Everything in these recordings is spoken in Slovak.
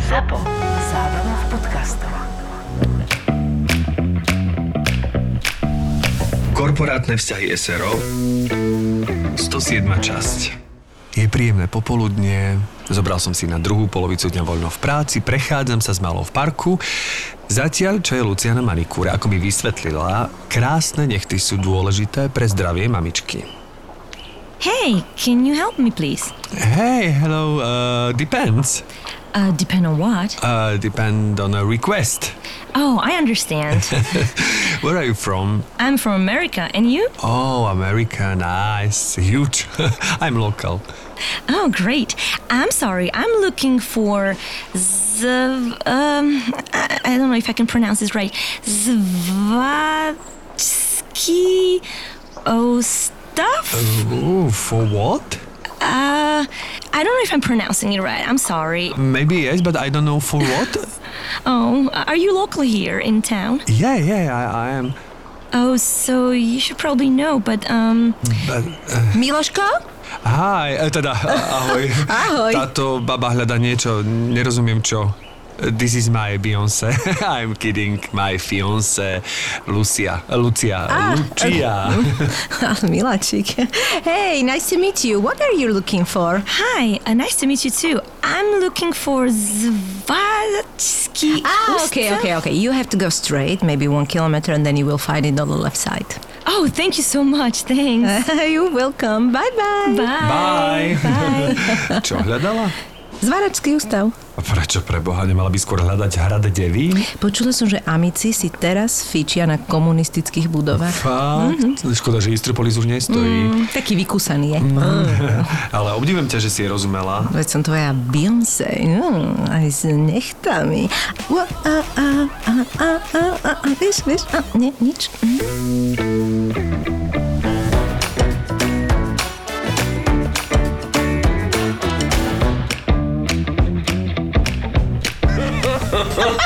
ZAPO. Zábrná v podcastov. Korporátne vzťahy SRO 107. časť je príjemné popoludne, zobral som si na druhú polovicu dňa voľno v práci, prechádzam sa s malou v parku. Zatiaľ, čo je Luciana manikúra, ako mi vysvetlila, krásne nechty sú dôležité pre zdravie mamičky. Hey, can you help me, please? Hey, hello, uh, depends. Uh, depend on what? Uh, depend on a request. Oh, I understand. Where are you from? I'm from America, and you? Oh, America, nice, huge. I'm local. Oh, great. I'm sorry. I'm looking for the um I, I don't know if I can pronounce this right. Zvatsky stuff? Ooh, for what? Uh I don't know if I'm pronouncing it right. I'm sorry. Maybe yes, but I don't know for what. Oh, are you local here in town? yeah, yeah, I, I am. Oh, so you should probably know, but um But, uh, Miloško? hi, eh, teda, ahoj. Ahoj. Táto baba hľada niečo, nerozumiem čo. This is my Beyoncé. I'm kidding. My fiance Lucia. Lucia. Ah, Lucia. Miláčik. Hey, nice to meet you. What are you looking for? Hi, uh, nice to meet you too. I'm looking for Zvatsky. Ah, okay, okay, okay. You have to go straight, maybe one kilometer, and then you will find it on the left side. Oh, thank you so much. Thanks. You're welcome. Bye bye. Bye. Bye. Bye. Čo hľadala? Zváračský ústav. Prečo pre Boha nemala by skôr hľadať hrad devín? Počula som, že amici si teraz fičia na komunistických budovách. Fakt? Škoda, že Istropolis už nestojí. Mm, taký vykúsaný je. Ale obdivujem ťa, že si jej rozumela. Veď som tvoja Beyoncé, no, aj s nechtami. Ua, a, a, a, a, a, a, a, vieš, vieš, a, nie, nič. Mm.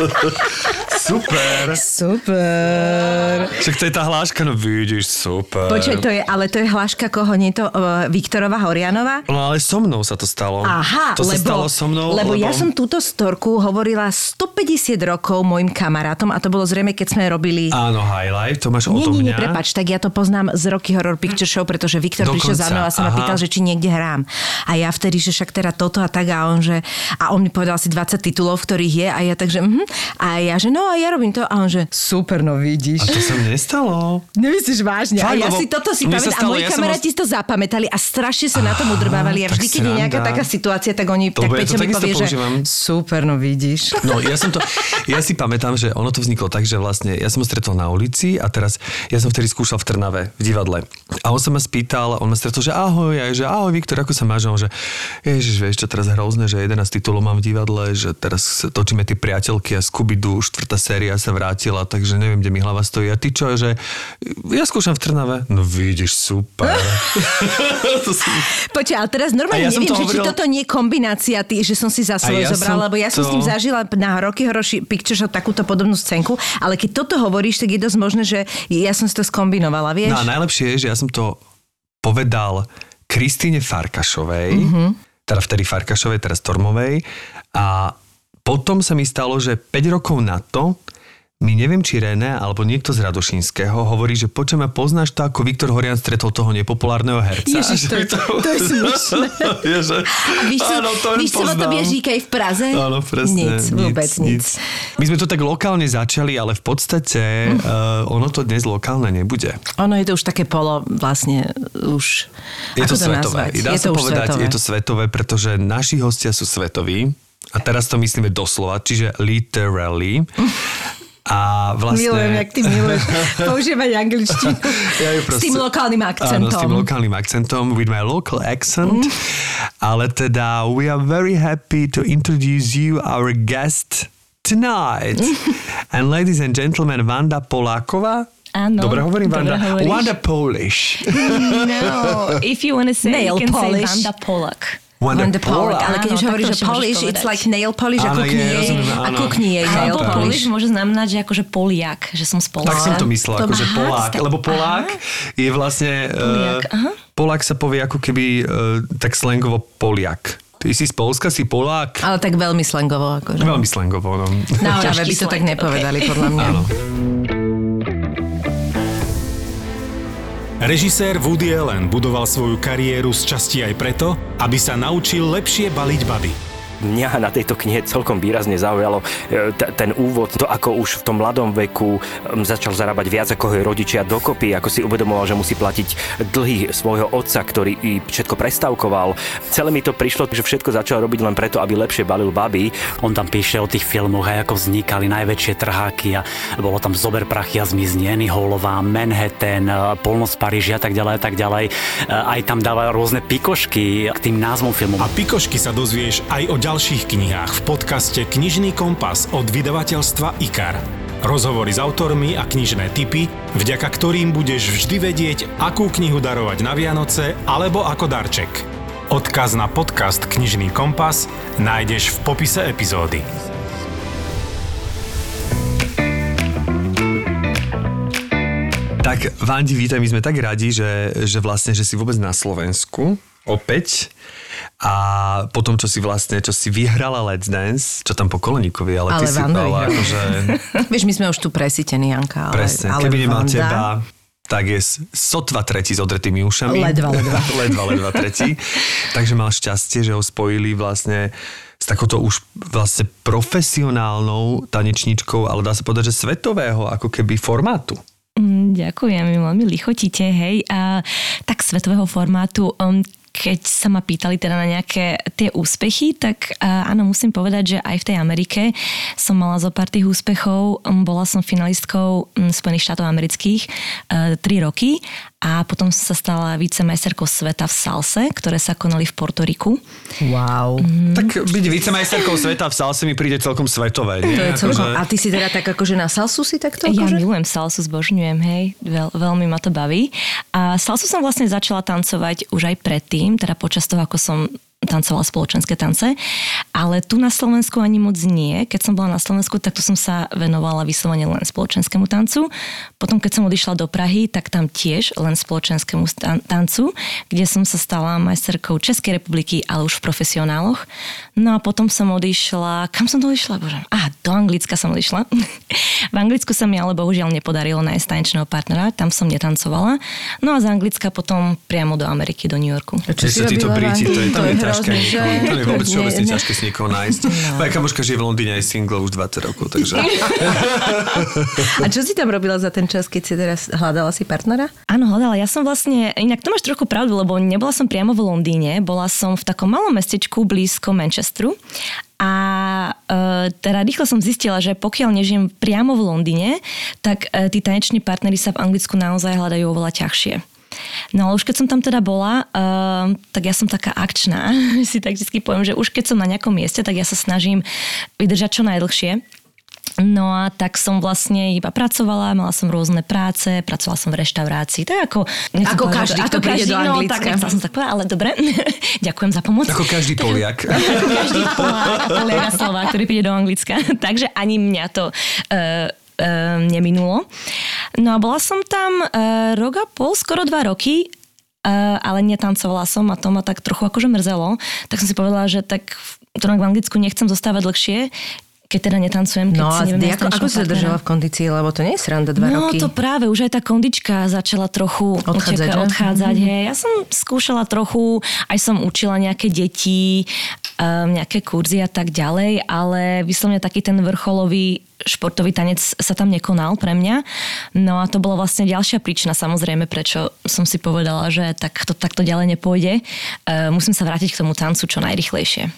Super. Super. Však to je tá hláška, no vidíš, super. Počkaj, to je, ale to je hláška koho, nie to uh, Viktorova Horianova? No ale so mnou sa to stalo. Aha, to lebo, sa stalo so mnou, lebo, ja som túto storku hovorila 150 rokov mojim kamarátom a to bolo zrejme, keď sme robili... Áno, highlight, to máš o Nie, tom nie, nie, mňa. prepač, tak ja to poznám z Rocky Horror Picture Show, pretože Viktor Dokonca, prišiel za mnou a sa ma pýtal, že či niekde hrám. A ja vtedy, že však teda toto a tak a on, že... A on mi povedal asi 20 titulov, v ktorých je a ja takže... Mhm. A ja, že no a ja robím to a on, že super, no vidíš. A to sa mne nestalo. Nemyslíš vážne? Fakt, a ja si toto si pamätám. A moji ja kamaráti si to zapamätali a strašne sa na tom udrbávali. A vždy, keď je nejaká taká situácia, tak oni, Lebo tak ja to Peťo mi povie, že super, no vidíš. No, ja som to, ja si pamätám, že ono to vzniklo tak, že vlastne ja som ho stretol na ulici a teraz ja som vtedy skúšal v Trnave, v divadle. A on sa ma spýtal, on ma stretol, že ahoj, a ja, že ahoj Viktor, ako sa máš? A on, že ježiš, vieš čo, teraz hrozné, že 11 titulov mám v divadle, že teraz točíme tie priateľky a Scooby-Doo, štvrtá séria sa vrátila, takže neviem, kde mi hlava stojí. A ty čo, že ja skúšam v Trnave. No vidíš, super. to som... Počkaj, ale teraz normálne ja som neviem, to že či hovoril- toto nie je kombinácia, tý, že som si za svoje ja zobrala, som lebo ja som to- s tým zažila na Rocky Horror Picture Show takúto podobnú scénku, ale keď toto hovoríš, tak je dosť možné, že ja som si to skombinovala, vieš? No a najlepšie je, že ja som to povedal Kristýne Farkašovej, Mhm. mm-hmm. teda vtedy Farkašovej, teraz Tormovej a potom sa mi stalo, že 5 rokov na to mi neviem, či René alebo niekto z Radošinského hovorí, že počujem, poznáš to, ako Viktor Horian stretol toho nepopulárneho herca. Ježiš, to je- to je smiešné. Vieš, že... A víš, čo, Áno, to víš, čo o tobie v Praze? Áno, presne. Nic, vôbec nic. My sme to tak lokálne začali, ale v podstate uh, ono to dnes lokálne nebude. Ono je to už také polo, vlastne už... Je ako to svetové. nazvať? Dá je sa to už povedať, svetové. je to svetové, pretože naši hostia sú svetoví. A teraz to myslíme doslova, čiže literally. A vlastne... Milujem, jak ty miluješ používať angličtinu. Ja ju S tým lokálnym akcentom. Áno, s tým lokálnym akcentom, with my local accent. Ale teda, we are very happy to introduce you our guest tonight. and ladies and gentlemen, Vanda Poláková. Áno, Dobre hovorím, dobre Vanda? hovoríš. Wanda Polish. No, if you want to say, Nail you can polish. say Vanda Polak. Wonder Pollock. Ale keď Áno, už hovoríš, môžeš polish, it's like nail polish a Áno, kukni je, jej, a kukni jej nail polish polish. môže znamenať, že akože Poliak, že som z Polska. Tak som to myslel, To- akože aha, Polák. Lebo Polák je vlastne... Poliak, eh, aha. Polák sa povie ako keby eh, tak slangovo Poliak. Ty si z Polska, si Polák. Ale tak veľmi slangovo. Akože. Veľmi slangovo, no. Na Ťažký by to tak nepovedali, podľa mňa. Áno. Režisér Woody Allen budoval svoju kariéru z časti aj preto, aby sa naučil lepšie baliť baby. Mňa na tejto knihe celkom výrazne zaujalo e, t- ten úvod, to ako už v tom mladom veku začal zarábať viac ako jeho rodičia dokopy, ako si uvedomoval, že musí platiť dlhy svojho otca, ktorý i všetko prestavkoval. Celé mi to prišlo, že všetko začal robiť len preto, aby lepšie balil baby. On tam píše o tých filmoch, aj ako vznikali najväčšie trháky a bolo tam Zober prachy a zmizni Annie Hallová, Manhattan, e, Polnoc Paríži a tak ďalej a tak ďalej. E, Aj tam dáva rôzne pikošky k tým názvom filmov. A pikošky sa dozvieš aj o ďalších knihách v podcaste Knižný kompas od vydavateľstva IKAR. Rozhovory s autormi a knižné tipy, vďaka ktorým budeš vždy vedieť, akú knihu darovať na Vianoce alebo ako darček. Odkaz na podcast Knižný kompas nájdeš v popise epizódy. Tak, Vandi, vítaj, my sme tak radi, že, že vlastne, že si vôbec na Slovensku opäť a potom, čo si vlastne, čo si vyhrala Let's Dance, čo tam po Koleníkovi, ale, Ale ty si Vanda bola vyhrala. akože, Vieš, my sme už tu presítení, Janka. Ale, presne, ale keby nemal Vanda- teba, tak je sotva tretí s odretými ušami. Ledva, ledva. ledva, ledva tretí. Takže mal šťastie, že ho spojili vlastne s takouto už vlastne profesionálnou tanečníčkou, ale dá sa povedať, že svetového ako keby formátu. Mm, Ďakujem, veľmi lichotíte, hej. A, tak svetového formátu, um, keď sa ma pýtali teda na nejaké tie úspechy, tak a, áno, musím povedať, že aj v tej Amerike som mala zo pár tých úspechov. Bola som finalistkou Spojených štátov amerických uh, tri roky a potom som sa stala vicemajsterkou sveta v salse, ktoré sa konali v Portoriku. Wow. Tak byť vicemajsterkou sveta v salse mi príde celkom svetové. Nie? To je celkom... Akože- A ty si teda tak akože na salsu si takto? Ja akože? milujem salsu, zbožňujem, hej, Veľ, veľmi ma to baví. A salsu som vlastne začala tancovať už aj predtým, teda počas toho, ako som tancovala spoločenské tance, ale tu na Slovensku ani moc nie. Keď som bola na Slovensku, tak tu som sa venovala vyslovene len spoločenskému tancu. Potom, keď som odišla do Prahy, tak tam tiež len spoločenskému tancu, kde som sa stala majsterkou Českej republiky, ale už v profesionáloch. No a potom som odišla, kam som to odišla? Bože, a do Anglicka som odišla. v Anglicku sa mi ale bohužiaľ nepodarilo nájsť tanečného partnera, tam som netancovala. No a z Anglicka potom priamo do Ameriky, do New Yorku. Čo Že sa títo Briti, to je, tam je ťažké. hrozné, že? To je vôbec všeobecne ťažké s niekoho nájsť. Moja kamoška žije v Londýne aj single už 20 rokov, takže... A čo si tam robila za ten čas, keď si teraz hľadala si partnera? Áno, hľadala. Ja som vlastne, inak to máš trochu pravdu, lebo nebola som priamo v Londýne, bola som v takom malom mestečku blízko Manchesteru a e, teda rýchlo som zistila, že pokiaľ nežijem priamo v Londýne, tak e, tí taneční partnery sa v Anglicku naozaj hľadajú oveľa ťažšie. No ale už keď som tam teda bola, uh, tak ja som taká akčná, si tak vždy poviem, že už keď som na nejakom mieste, tak ja sa snažím vydržať čo najdlhšie. No a tak som vlastne iba pracovala, mala som rôzne práce, pracovala som v reštaurácii. To je ako... Ako povedať, každý, že- kto príde do no, tak som tak povedať, ale dobre. Ďakujem za pomoc. Ako každý Poliak. Ako každý Polák, Poliak a Slovák, ktorý príde do Anglicka. Takže ani mňa to uh, neminulo. No a bola som tam uh, rok a pol, skoro dva roky, uh, ale netancovala som a to ma tak trochu akože mrzelo. Tak som si povedala, že tak to v Anglicku nechcem zostávať dlhšie, keď teda netancujem, keď No si neviem ako, ako si sa držala v kondícii, lebo to nie je sranda dva no roky. to práve, už aj tá kondička začala trochu Odchádzať, uteka- odchádzať hej. Ja som skúšala trochu, aj som učila nejaké deti, um, nejaké kurzy a tak ďalej, ale vyslovene taký ten vrcholový športový tanec sa tam nekonal pre mňa. No a to bola vlastne ďalšia príčina samozrejme, prečo som si povedala, že tak to takto ďalej nepôjde. Uh, musím sa vrátiť k tomu tancu čo najrychlejšie.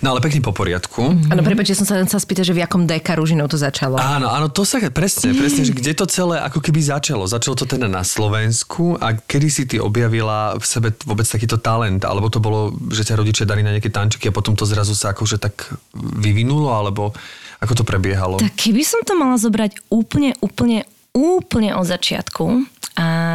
No ale pekne po poriadku. Áno, prepáč, som sa len chcela spýtať, že v jakom deka ružinou to začalo. Áno, áno, to sa presne, presne, že kde to celé ako keby začalo. Začalo to teda na Slovensku a kedy si ty objavila v sebe vôbec takýto talent, alebo to bolo, že ťa rodičia dali na nejaké tančky a potom to zrazu sa akože tak vyvinulo, alebo ako to prebiehalo? Tak keby som to mala zobrať úplne, úplne, úplne od začiatku,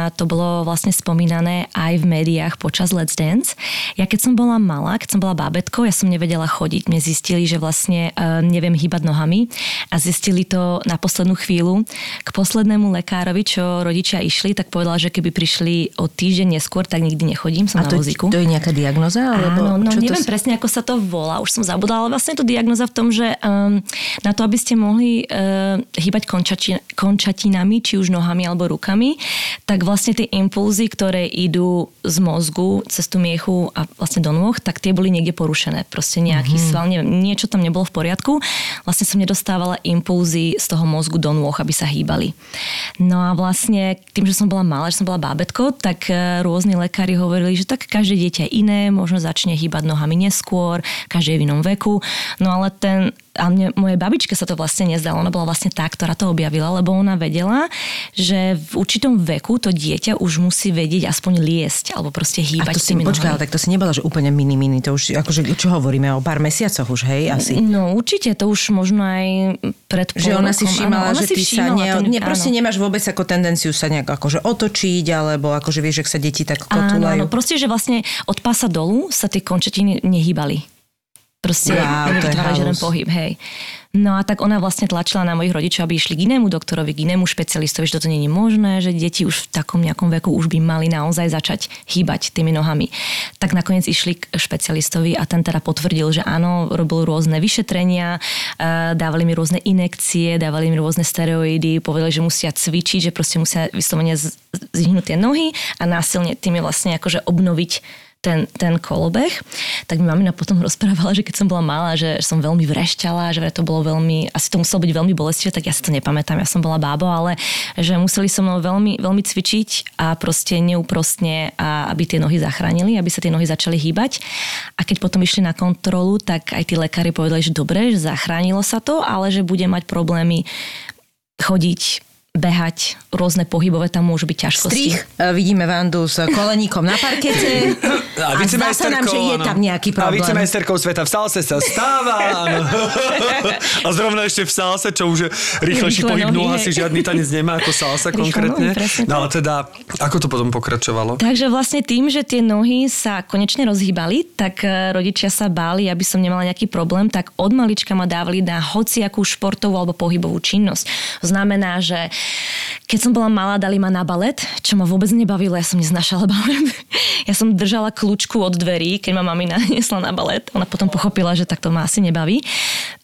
a to bolo vlastne spomínané aj v médiách počas Let's Dance. Ja keď som bola malá, keď som bola bábetkou, ja som nevedela chodiť. Mne zistili, že vlastne uh, neviem hýbať nohami a zistili to na poslednú chvíľu. K poslednému lekárovi, čo rodičia išli, tak povedala, že keby prišli o týždeň neskôr, tak nikdy nechodím, som A na to, vozíku. to je nejaká diagnoza? Alebo Áno, no neviem to... presne, ako sa to volá, už som zabudala, ale vlastne je to diagnoza v tom, že um, na to, aby ste mohli uh, hýbať končati, končatinami, či už nohami alebo rukami, tak vlastne tie impulzy, ktoré idú z mozgu cez tú miechu a vlastne do nôh, tak tie boli niekde porušené. Proste nejaký mm-hmm. sval, neviem, niečo tam nebolo v poriadku. Vlastne som nedostávala impulzy z toho mozgu do nôh, aby sa hýbali. No a vlastne tým, že som bola malá, že som bola bábetko, tak eh, rôzni lekári hovorili, že tak každé dieťa je iné, možno začne hýbať nohami neskôr, každý je v inom veku. No ale ten a mne, mojej babičke sa to vlastne nezdalo. Ona bola vlastne tá, ktorá to objavila, lebo ona vedela, že v určitom veku to dieťa už musí vedieť aspoň liesť alebo proste A hýbať to si, počkaj, ale tak to si nebola, že úplne mini, mini, to už, akože, čo hovoríme, o pár mesiacoch už, hej, asi. No určite, to už možno aj pred Že ona si všímala, áno, ona že si ty sa všímala ne, ten- ne, proste áno. nemáš vôbec ako tendenciu sa nejak akože otočiť, alebo akože vieš, že sa deti tak Áno, kotulajú. áno, proste, že vlastne od pása dolu sa tie končatiny nehýbali. Proste Wow, nevytvárali žiaden pohyb, hej. No a tak ona vlastne tlačila na mojich rodičov, aby išli k inému doktorovi, k inému špecialistovi, že toto nie je možné, že deti už v takom nejakom veku už by mali naozaj začať hýbať tými nohami. Tak nakoniec išli k špecialistovi a ten teda potvrdil, že áno, robil rôzne vyšetrenia, eh, dávali mi rôzne inekcie, dávali mi rôzne steroidy, povedali, že musia cvičiť, že proste musia vyslovene z- zvihnúť tie nohy a násilne tými vlastne akože obnoviť ten, ten kolobeh, tak mi mamina potom rozprávala, že keď som bola malá, že som veľmi vrešťala, že to bolo veľmi, asi to muselo byť veľmi bolestivé, tak ja si to nepamätám, ja som bola bábo, ale že museli so mnou veľmi, veľmi cvičiť a proste neúprostne, a aby tie nohy zachránili, aby sa tie nohy začali hýbať. A keď potom išli na kontrolu, tak aj tí lekári povedali, že dobre, že zachránilo sa to, ale že bude mať problémy chodiť, behať, rôzne pohybové tam môžu byť ťažkosti. Strich, e, vidíme Vandu s koleníkom na parkete a, zdá sa nám, že je tam nejaký A problém. vicemajsterkou sveta v salse sa stáva, áno. A zrovna ešte v salse, čo už je rýchlejší Rýchle pohyb hej. asi žiadny tanec nemá ako salsa Rýchle konkrétne. nohy, No ale teda, ako to potom pokračovalo? Takže vlastne tým, že tie nohy sa konečne rozhýbali, tak e, rodičia sa báli, aby som nemala nejaký problém, tak od malička ma dávali na hociakú športovú alebo pohybovú činnosť. To znamená, že keď som bola malá, dali ma na balet, čo ma vôbec nebavilo, ja som neznašala balet. Ja som držala kľúčku od dverí, keď ma mamina nesla na balet. Ona potom pochopila, že tak to ma asi nebaví.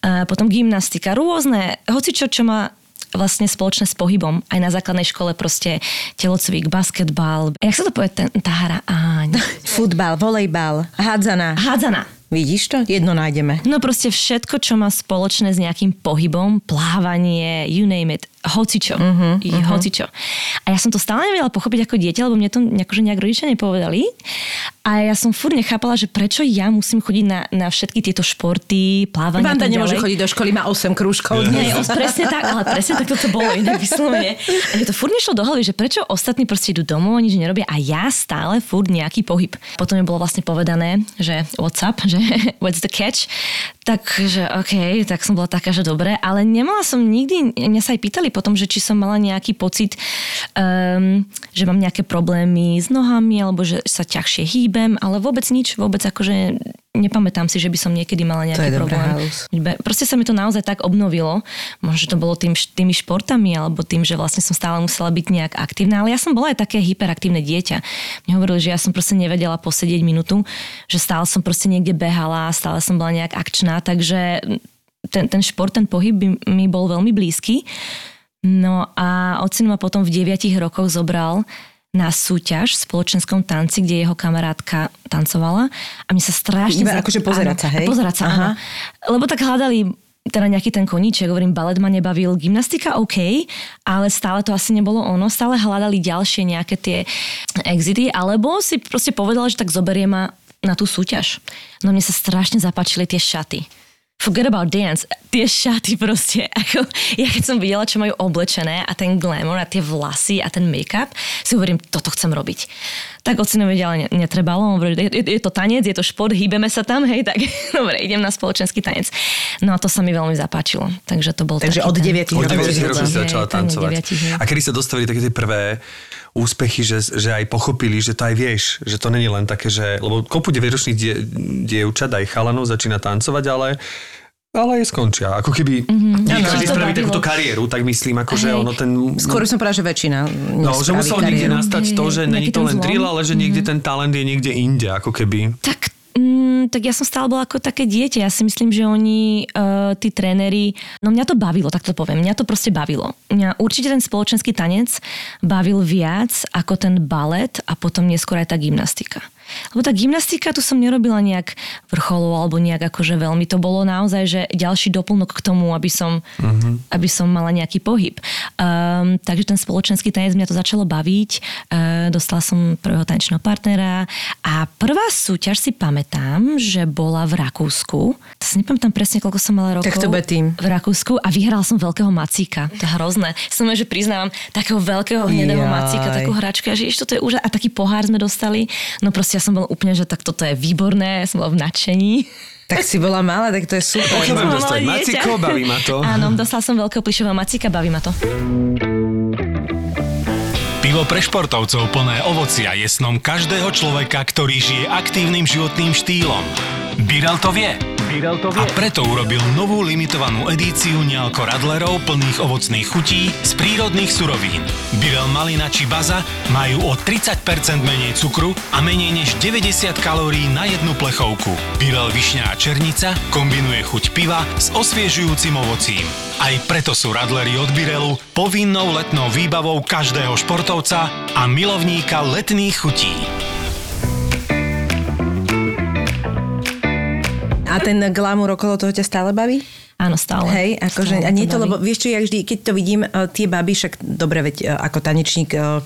A potom gymnastika, rôzne, hoci čo, čo ma vlastne spoločné s pohybom. Aj na základnej škole proste telocvik, basketbal. Jak sa to povie ten, tá hra? Áň. Futbal, volejbal, hádzana. Hádzana. Vidíš to? Jedno nájdeme. No proste všetko, čo má spoločné s nejakým pohybom, plávanie, you name it, hocičo. Uh-huh, uh-huh. hocičo. A ja som to stále nevedela pochopiť ako dieťa, lebo mne to akože nejak rodičia nepovedali. A ja som furt nechápala, že prečo ja musím chodiť na, na všetky tieto športy, plávanie Vanda nemôže chodiť do školy, má 8 krúžkov. Nie, o, presne tak, ale presne tak toto bolo inak vyslovene. A mne to furt nešlo do hlavy, že prečo ostatní proste idú domov, nič nerobia a ja stále furt nejaký pohyb. Potom mi bolo vlastne povedané, že what's up, že what's the catch. Takže OK, tak som bola taká, že dobre, ale nemala som nikdy, mňa sa aj pýtali potom, že či som mala nejaký pocit, um, že mám nejaké problémy s nohami, alebo že sa ťažšie hýbem, ale vôbec nič, vôbec akože nepamätám si, že by som niekedy mala nejaký dobré, problém. Be- Proste sa mi to naozaj tak obnovilo. Možno, že to bolo tým, tými športami, alebo tým, že vlastne som stále musela byť nejak aktívna. Ale ja som bola aj také hyperaktívne dieťa. Mne hovorili, že ja som proste nevedela posedieť minútu, že stále som proste niekde behala, stále som bola nejak akčná, takže ten, ten šport, ten pohyb by mi bol veľmi blízky. No a ocino ma potom v 9 rokoch zobral na súťaž v spoločenskom tanci, kde jeho kamarátka tancovala a mne sa strašne... Iba akože pozerať sa, hej? Pozerať sa, Aha. áno. Lebo tak hľadali teda nejaký ten koníček, hovorím, balet ma nebavil, gymnastika OK, ale stále to asi nebolo ono, stále hľadali ďalšie nejaké tie exity, alebo si proste povedal, že tak zoberie ma na tú súťaž. No mne sa strašne zapáčili tie šaty. Forget about dance. Tie šaty proste, ako ja keď som videla, čo majú oblečené a ten glamour a tie vlasy a ten make-up, si hovorím, toto chcem robiť. Tak ocinovi ale ne, netrebalo, on hovoril, je, je, to tanec, je to šport, hýbeme sa tam, hej, tak dobre, idem na spoločenský tanec. No a to sa mi veľmi zapáčilo, takže to bol Takže taký od ten- 9 Od rokov 9 si rokov si Hej, začala tak tancovať. A kedy sa dostavili také tie prvé úspechy, že, že aj pochopili, že to aj vieš, že to není len také, že, lebo kopu 9-ročných die, dievčat, aj chalanov začína tancovať, ale ale aj skončia. Ako keby mm-hmm. Každý spraví takúto kariéru, tak myslím, ako že ono ten... Skôr som povedala, že väčšina No, že nespraví musel niekde kariéru. nastať to, že není to len drill, ale že niekde Mhm. ten talent je niekde inde, ako keby. Tak, mm, tak ja som stále bola ako také dieťa. Ja si myslím, že oni, uh, tí tréneri, no mňa to bavilo, tak to poviem. Mňa to proste bavilo. Mňa určite ten spoločenský tanec bavil viac ako ten balet a potom neskôr aj tá gymnastika. Lebo tá gymnastika, tu som nerobila nejak vrcholov alebo nejak akože veľmi. To bolo naozaj, že ďalší doplnok k tomu, aby som, aby som mala nejaký pohyb. Um, takže ten spoločenský tanec mňa to začalo baviť. Uh, dostala som prvého tanečného partnera a prvá súťaž si pamätám, že bola v Rakúsku. To si nepamätám presne, koľko som mala rokov. Tak to tým. V Rakúsku a vyhral som veľkého macíka. To je hrozné. Som že priznávam takého veľkého hnedého Jaj. macíka, takú hračku. A že ešte toto je úžasné. A taký pohár sme dostali. No proste ja som bola úplne, že tak toto je výborné. Ja som bola v nadšení. Tak si bola malá, tak to je super. Budem bola dostať maciko, baví ma to. Áno, dostala som veľkého plišového macíka, baví ma to. Pivo pre športovcov plné ovocia je snom každého človeka, ktorý žije aktívnym životným štýlom. Birel to vie. Birel to vie. A preto urobil novú limitovanú edíciu Nialko Radlerov plných ovocných chutí z prírodných surovín. Birel Malina či Baza majú o 30% menej cukru a menej než 90 kalórií na jednu plechovku. Birel Višňa a Černica kombinuje chuť piva s osviežujúcim ovocím. Aj preto sú Radlery od Birelu povinnou letnou výbavou každého športovca a milovníka letných chutí. A ten glamour okolo toho ťa stále baví? Áno, stále. Hej, akože, Stále a nie to, baví. lebo vieš čo, ja vždy, keď to vidím, eh, tie baby, však dobre, veď eh, ako tanečník, eh,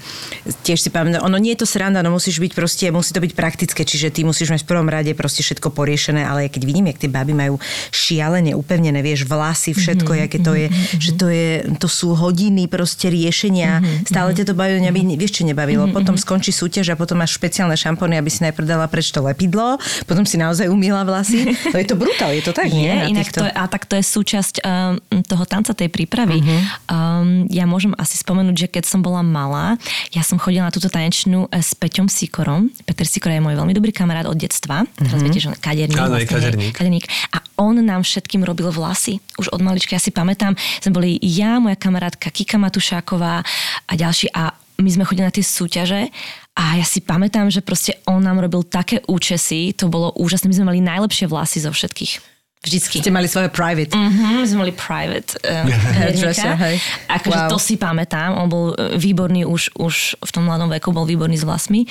tiež si pamätám, ono nie je to sranda, no musíš byť proste, musí to byť praktické, čiže ty musíš mať v prvom rade proste všetko poriešené, ale keď vidím, jak tie baby majú šialene upevnené, vieš, vlasy, všetko, Mhm, jaké to je, že to je, to sú hodiny proste riešenia, Mhm, stále ťa to baví, mňa by, vieš, čo nebavilo, potom skončí súťaž a potom máš špeciálne šampóny, aby si najprv dala preč to lepidlo, potom si naozaj umýla vlasy, no je to brutál, je to tak, nie? Je, Na inak týchto- to a tak to je súčasť um, toho tanca, tej prípravy. Mhm. Uh-huh. Um, ja môžem asi spomenúť, že keď som bola malá, ja som chodila na túto tanečnú eh, s Peťom Sikorom. Peter Sikor je môj veľmi dobrý kamarát od detstva. Teraz viete, že on je kaderník. Áno, je hej, kaderník. kaderník. A on nám všetkým robil vlasy. Už od malička, ja si pamätám, sme boli ja, moja kamarátka Kika Matušáková a ďalší a my sme chodili na tie súťaže a ja si pamätám, že proste on nám robil také účesy, to bolo úžasné, my sme mali najlepšie vlasy zo všetkých. Vždycky. Ste mali svoje private. Mhm, sme mali private uh, Hairdresser, hej. Akože Wow. to si pamätám, on bol eh, výborný už, už v tom mladom veku, bol výborný s vlasmi.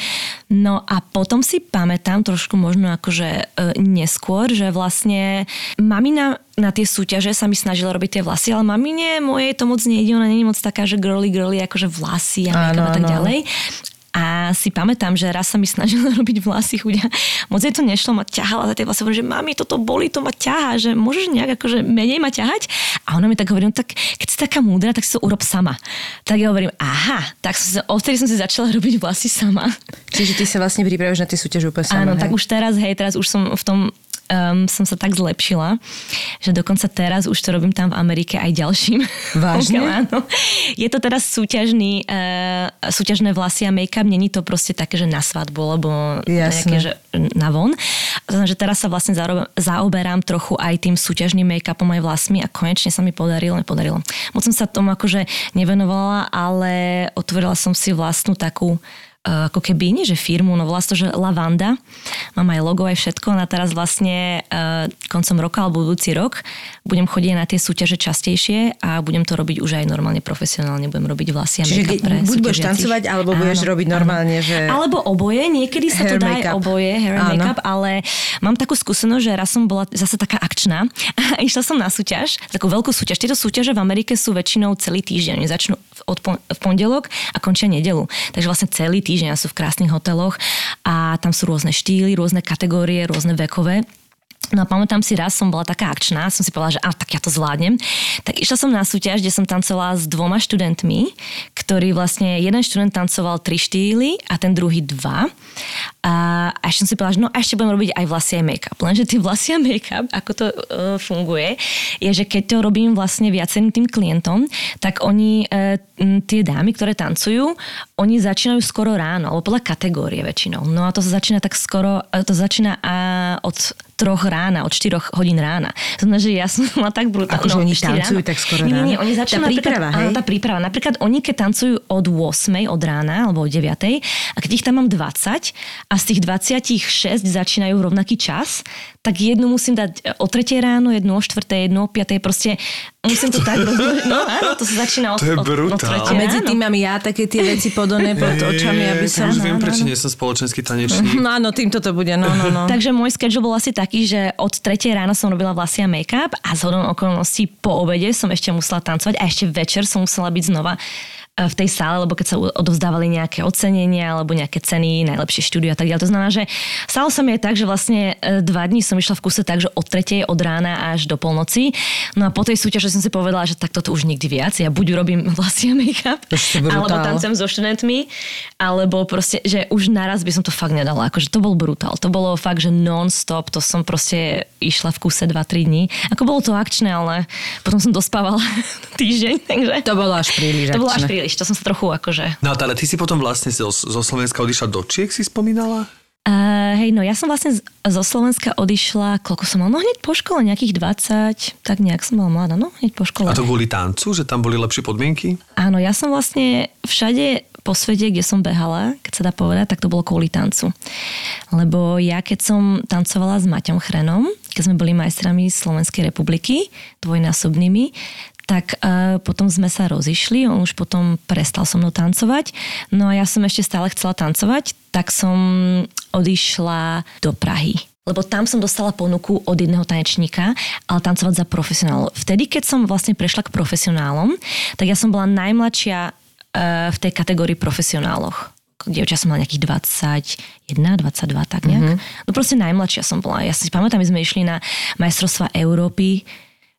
No a potom si pamätám trošku možno akože uh, neskôr, že vlastne mamina na tie súťaže sa mi snažila robiť tie vlasy, ale mamine mojej to moc nejde, ona je moc taká, že girly girly, akože vlasy a make-up a tak ďalej. A si pamätám, že raz sa mi snažila robiť vlasy chudia. Moc jej to nešlo, ma ťahala za tie vlasy. Hovorím, že mami, toto boli, to ma ťahá, že môžeš nejak akože menej ma ťahať? A ona mi tak hovorí, no tak keď si taká múdra, tak si to urob sama. Tak ja hovorím, aha, tak som si, odtedy som si začala robiť vlasy sama. Čiže ty sa vlastne pripravíš na tie súťaže úplne sama, Áno, hej? tak už teraz, hej, teraz už som v tom um, som sa tak zlepšila, že dokonca teraz už to robím tam v Amerike aj ďalším. Vážne? Áno. Je to teraz súťažný, uh, súťažné vlasy a make-up, není to proste také, že na svadbu, alebo Jasné. nejaké, že na von. Takže teraz sa vlastne zaoberám trochu aj tým súťažným make-upom aj vlasmi a konečne sa mi podarilo, nepodarilo. Moc som sa tomu akože nevenovala, ale otvorila som si vlastnú takú ako keby, nie že firmu, no to, že Lavanda. Mám aj logo, aj všetko. A teraz vlastne uh, koncom roka alebo budúci rok budem chodiť na tie súťaže častejšie a budem to robiť už aj normálne profesionálne. Budem robiť vlasy a make-up pre buď budeš tancovať, alebo budeš robiť normálne, že- Alebo oboje, niekedy sa to dá aj oboje, hair and Áno. make-up, ale mám takú skúsenosť, že raz som bola zase taká akčná a išla som na súťaž, takú veľkú súťaž. Tieto súťaže v Amerike sú väčšinou celý týždeň. Oni začnú v- od pon- v pondelok a končia nedelu. Takže vlastne celý týždeň a sú v krásnych hoteloch a tam sú rôzne štýly, rôzne kategórie, rôzne vekové. No a pamätám si raz, som bola taká akčná, som si povedala, že a, tak ja to zvládnem. Tak išla som na súťaž, kde som tancovala s dvoma študentmi, ktorí vlastne, jeden študent tancoval tri štýly a ten druhý dva. A, a ešte som si povedala, že no a ešte budem robiť aj vlasy aj make-up. Lenže tie vlasy a make-up, ako to uh, funguje, je, že keď to robím vlastne viacerým tým klientom, tak oni, uh, tie dámy, ktoré tancujú, oni začínajú skoro ráno, alebo podľa kategórie väčšinou. No a to sa začína tak skoro, uh, to začína uh, od troch rána, od 4 hodín rána. To znamená, že ja som mala tak brutálne. Akože oni tancujú tak skoro nie, nie, nie, ráno? oni začínajú Tá napríklad- príprava, hej? áno, tá príprava. Napríklad oni, keď tancujú od 8 od rána, alebo od 9 a keď ich tam mám 20 a z tých 26 začínajú v rovnaký čas, tak jednu musím dať o 3 ráno, jednu o 4, jednu o 5, proste musím to tak rozložiť. No áno, to sa začína od, To je od, od brutál. 3 A medzi ráno. tým mám ja také tie veci podané pod očami, aby som... Už viem, prečo nie som spoločenský tanečník. No áno, týmto to bude, no, no, no. Takže môj schedule bol asi taký, že od 3 rána som robila vlasy a make-up a zhodom okolností po obede som ešte musela tancovať a ešte večer som musela byť znova v tej sále, lebo keď sa odovzdávali nejaké ocenenia alebo nejaké ceny, najlepšie štúdio a tak ďalej. To znamená, že stalo sa mi aj tak, že vlastne e, dva dní som išla v kuse tak, že od 3. od rána až do polnoci. No a po tej súťaži som si povedala, že tak toto už nikdy viac. Ja buď urobím vlasy a make-up, alebo tancujem so študentmi, alebo proste, že už naraz by som to fakt nedala. Akože to bol brutál. To bolo fakt, že non-stop, to som proste išla v kuse 2-3 dní. Ako bolo to akčné, ale potom som dospávala týždeň, takže... To bolo až príliš To bolo až akčné. Príliš, to som sa trochu akože... No ale ty si potom vlastne zo, zo Slovenska odišla do Čiek, si spomínala? Uh, hej, no ja som vlastne z- zo Slovenska odišla, koľko som mala? No hneď po škole, nejakých 20, tak nejak som bola mladá, no hneď po škole. A to kvôli tancu, že tam boli lepšie podmienky? Áno, ja som vlastne všade po svete, kde som behala, keď sa dá povedať, tak to bolo kvôli tancu. Lebo ja keď som tancovala s Maťom Chrenom, keď sme boli majstrami Slovenskej republiky, dvojnásobnými, tak uh, potom sme sa rozišli, on už potom prestal so mnou tancovať. No a ja som ešte stále chcela tancovať, tak som odišla do Prahy lebo tam som dostala ponuku od jedného tanečníka, ale tancovať za profesionálov. Vtedy, keď som vlastne prešla k profesionálom, tak ja som bola najmladšia eh, v tej kategórii profesionáloch. Dievča som mala nejakých 21, 22, tak nejak. Mm-hmm. No proste najmladšia som bola. Ja si pamätám, my sme išli na majstrovstva Európy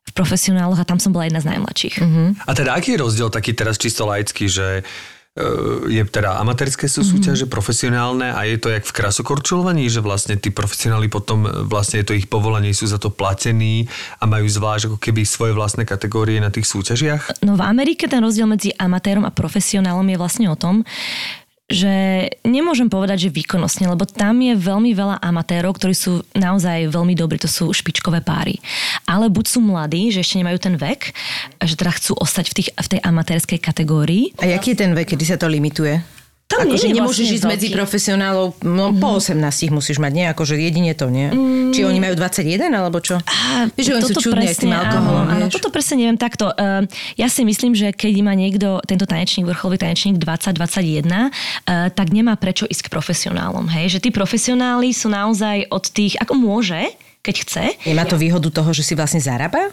v profesionáloch a tam som bola jedna z najmladších. Mm-hmm. A teda aký je rozdiel taký teraz čisto laický, že e, je teda amatérske sú súťaže, profesionálne a je to jak v krasokorčulovaní, že vlastne tí profesionáli potom e, vlastne je to ich povolanie, sú za to platení a majú zvlášť ako keby svoje vlastné kategórie na tých súťažiach? No v Amerike ten rozdiel medzi amatérom a profesionálom je vlastne o tom, že nemôžem povedať, že výkonnostne, lebo tam je veľmi veľa amatérov, ktorí sú naozaj veľmi dobrí, to sú špičkové páry. Ale buď sú mladí, že ešte nemajú ten vek, že teda chcú ostať v, tých, v tej amatérskej kategórii. A jaký je ten vek, kedy sa to limituje? Tam je nemôžeš vlastne ísť medzi veľký. profesionálov, no po 18 musíš mať, nie? Akože jedine to, nie? Či oni majú 21, alebo čo? Á, Vieš, že oni sú čudní aj s tým alkoholom, Áno, áno, toto presne neviem takto. Uh, ja si myslím, že keď má niekto, tento tanečník, vrcholový tanečník 20-21, uh, tak nemá prečo ísť k profesionálom. Hej? Že tí profesionáli sú naozaj od tých, ako môže, keď chce, Nemá to výhodu toho, že si vlastne zarába?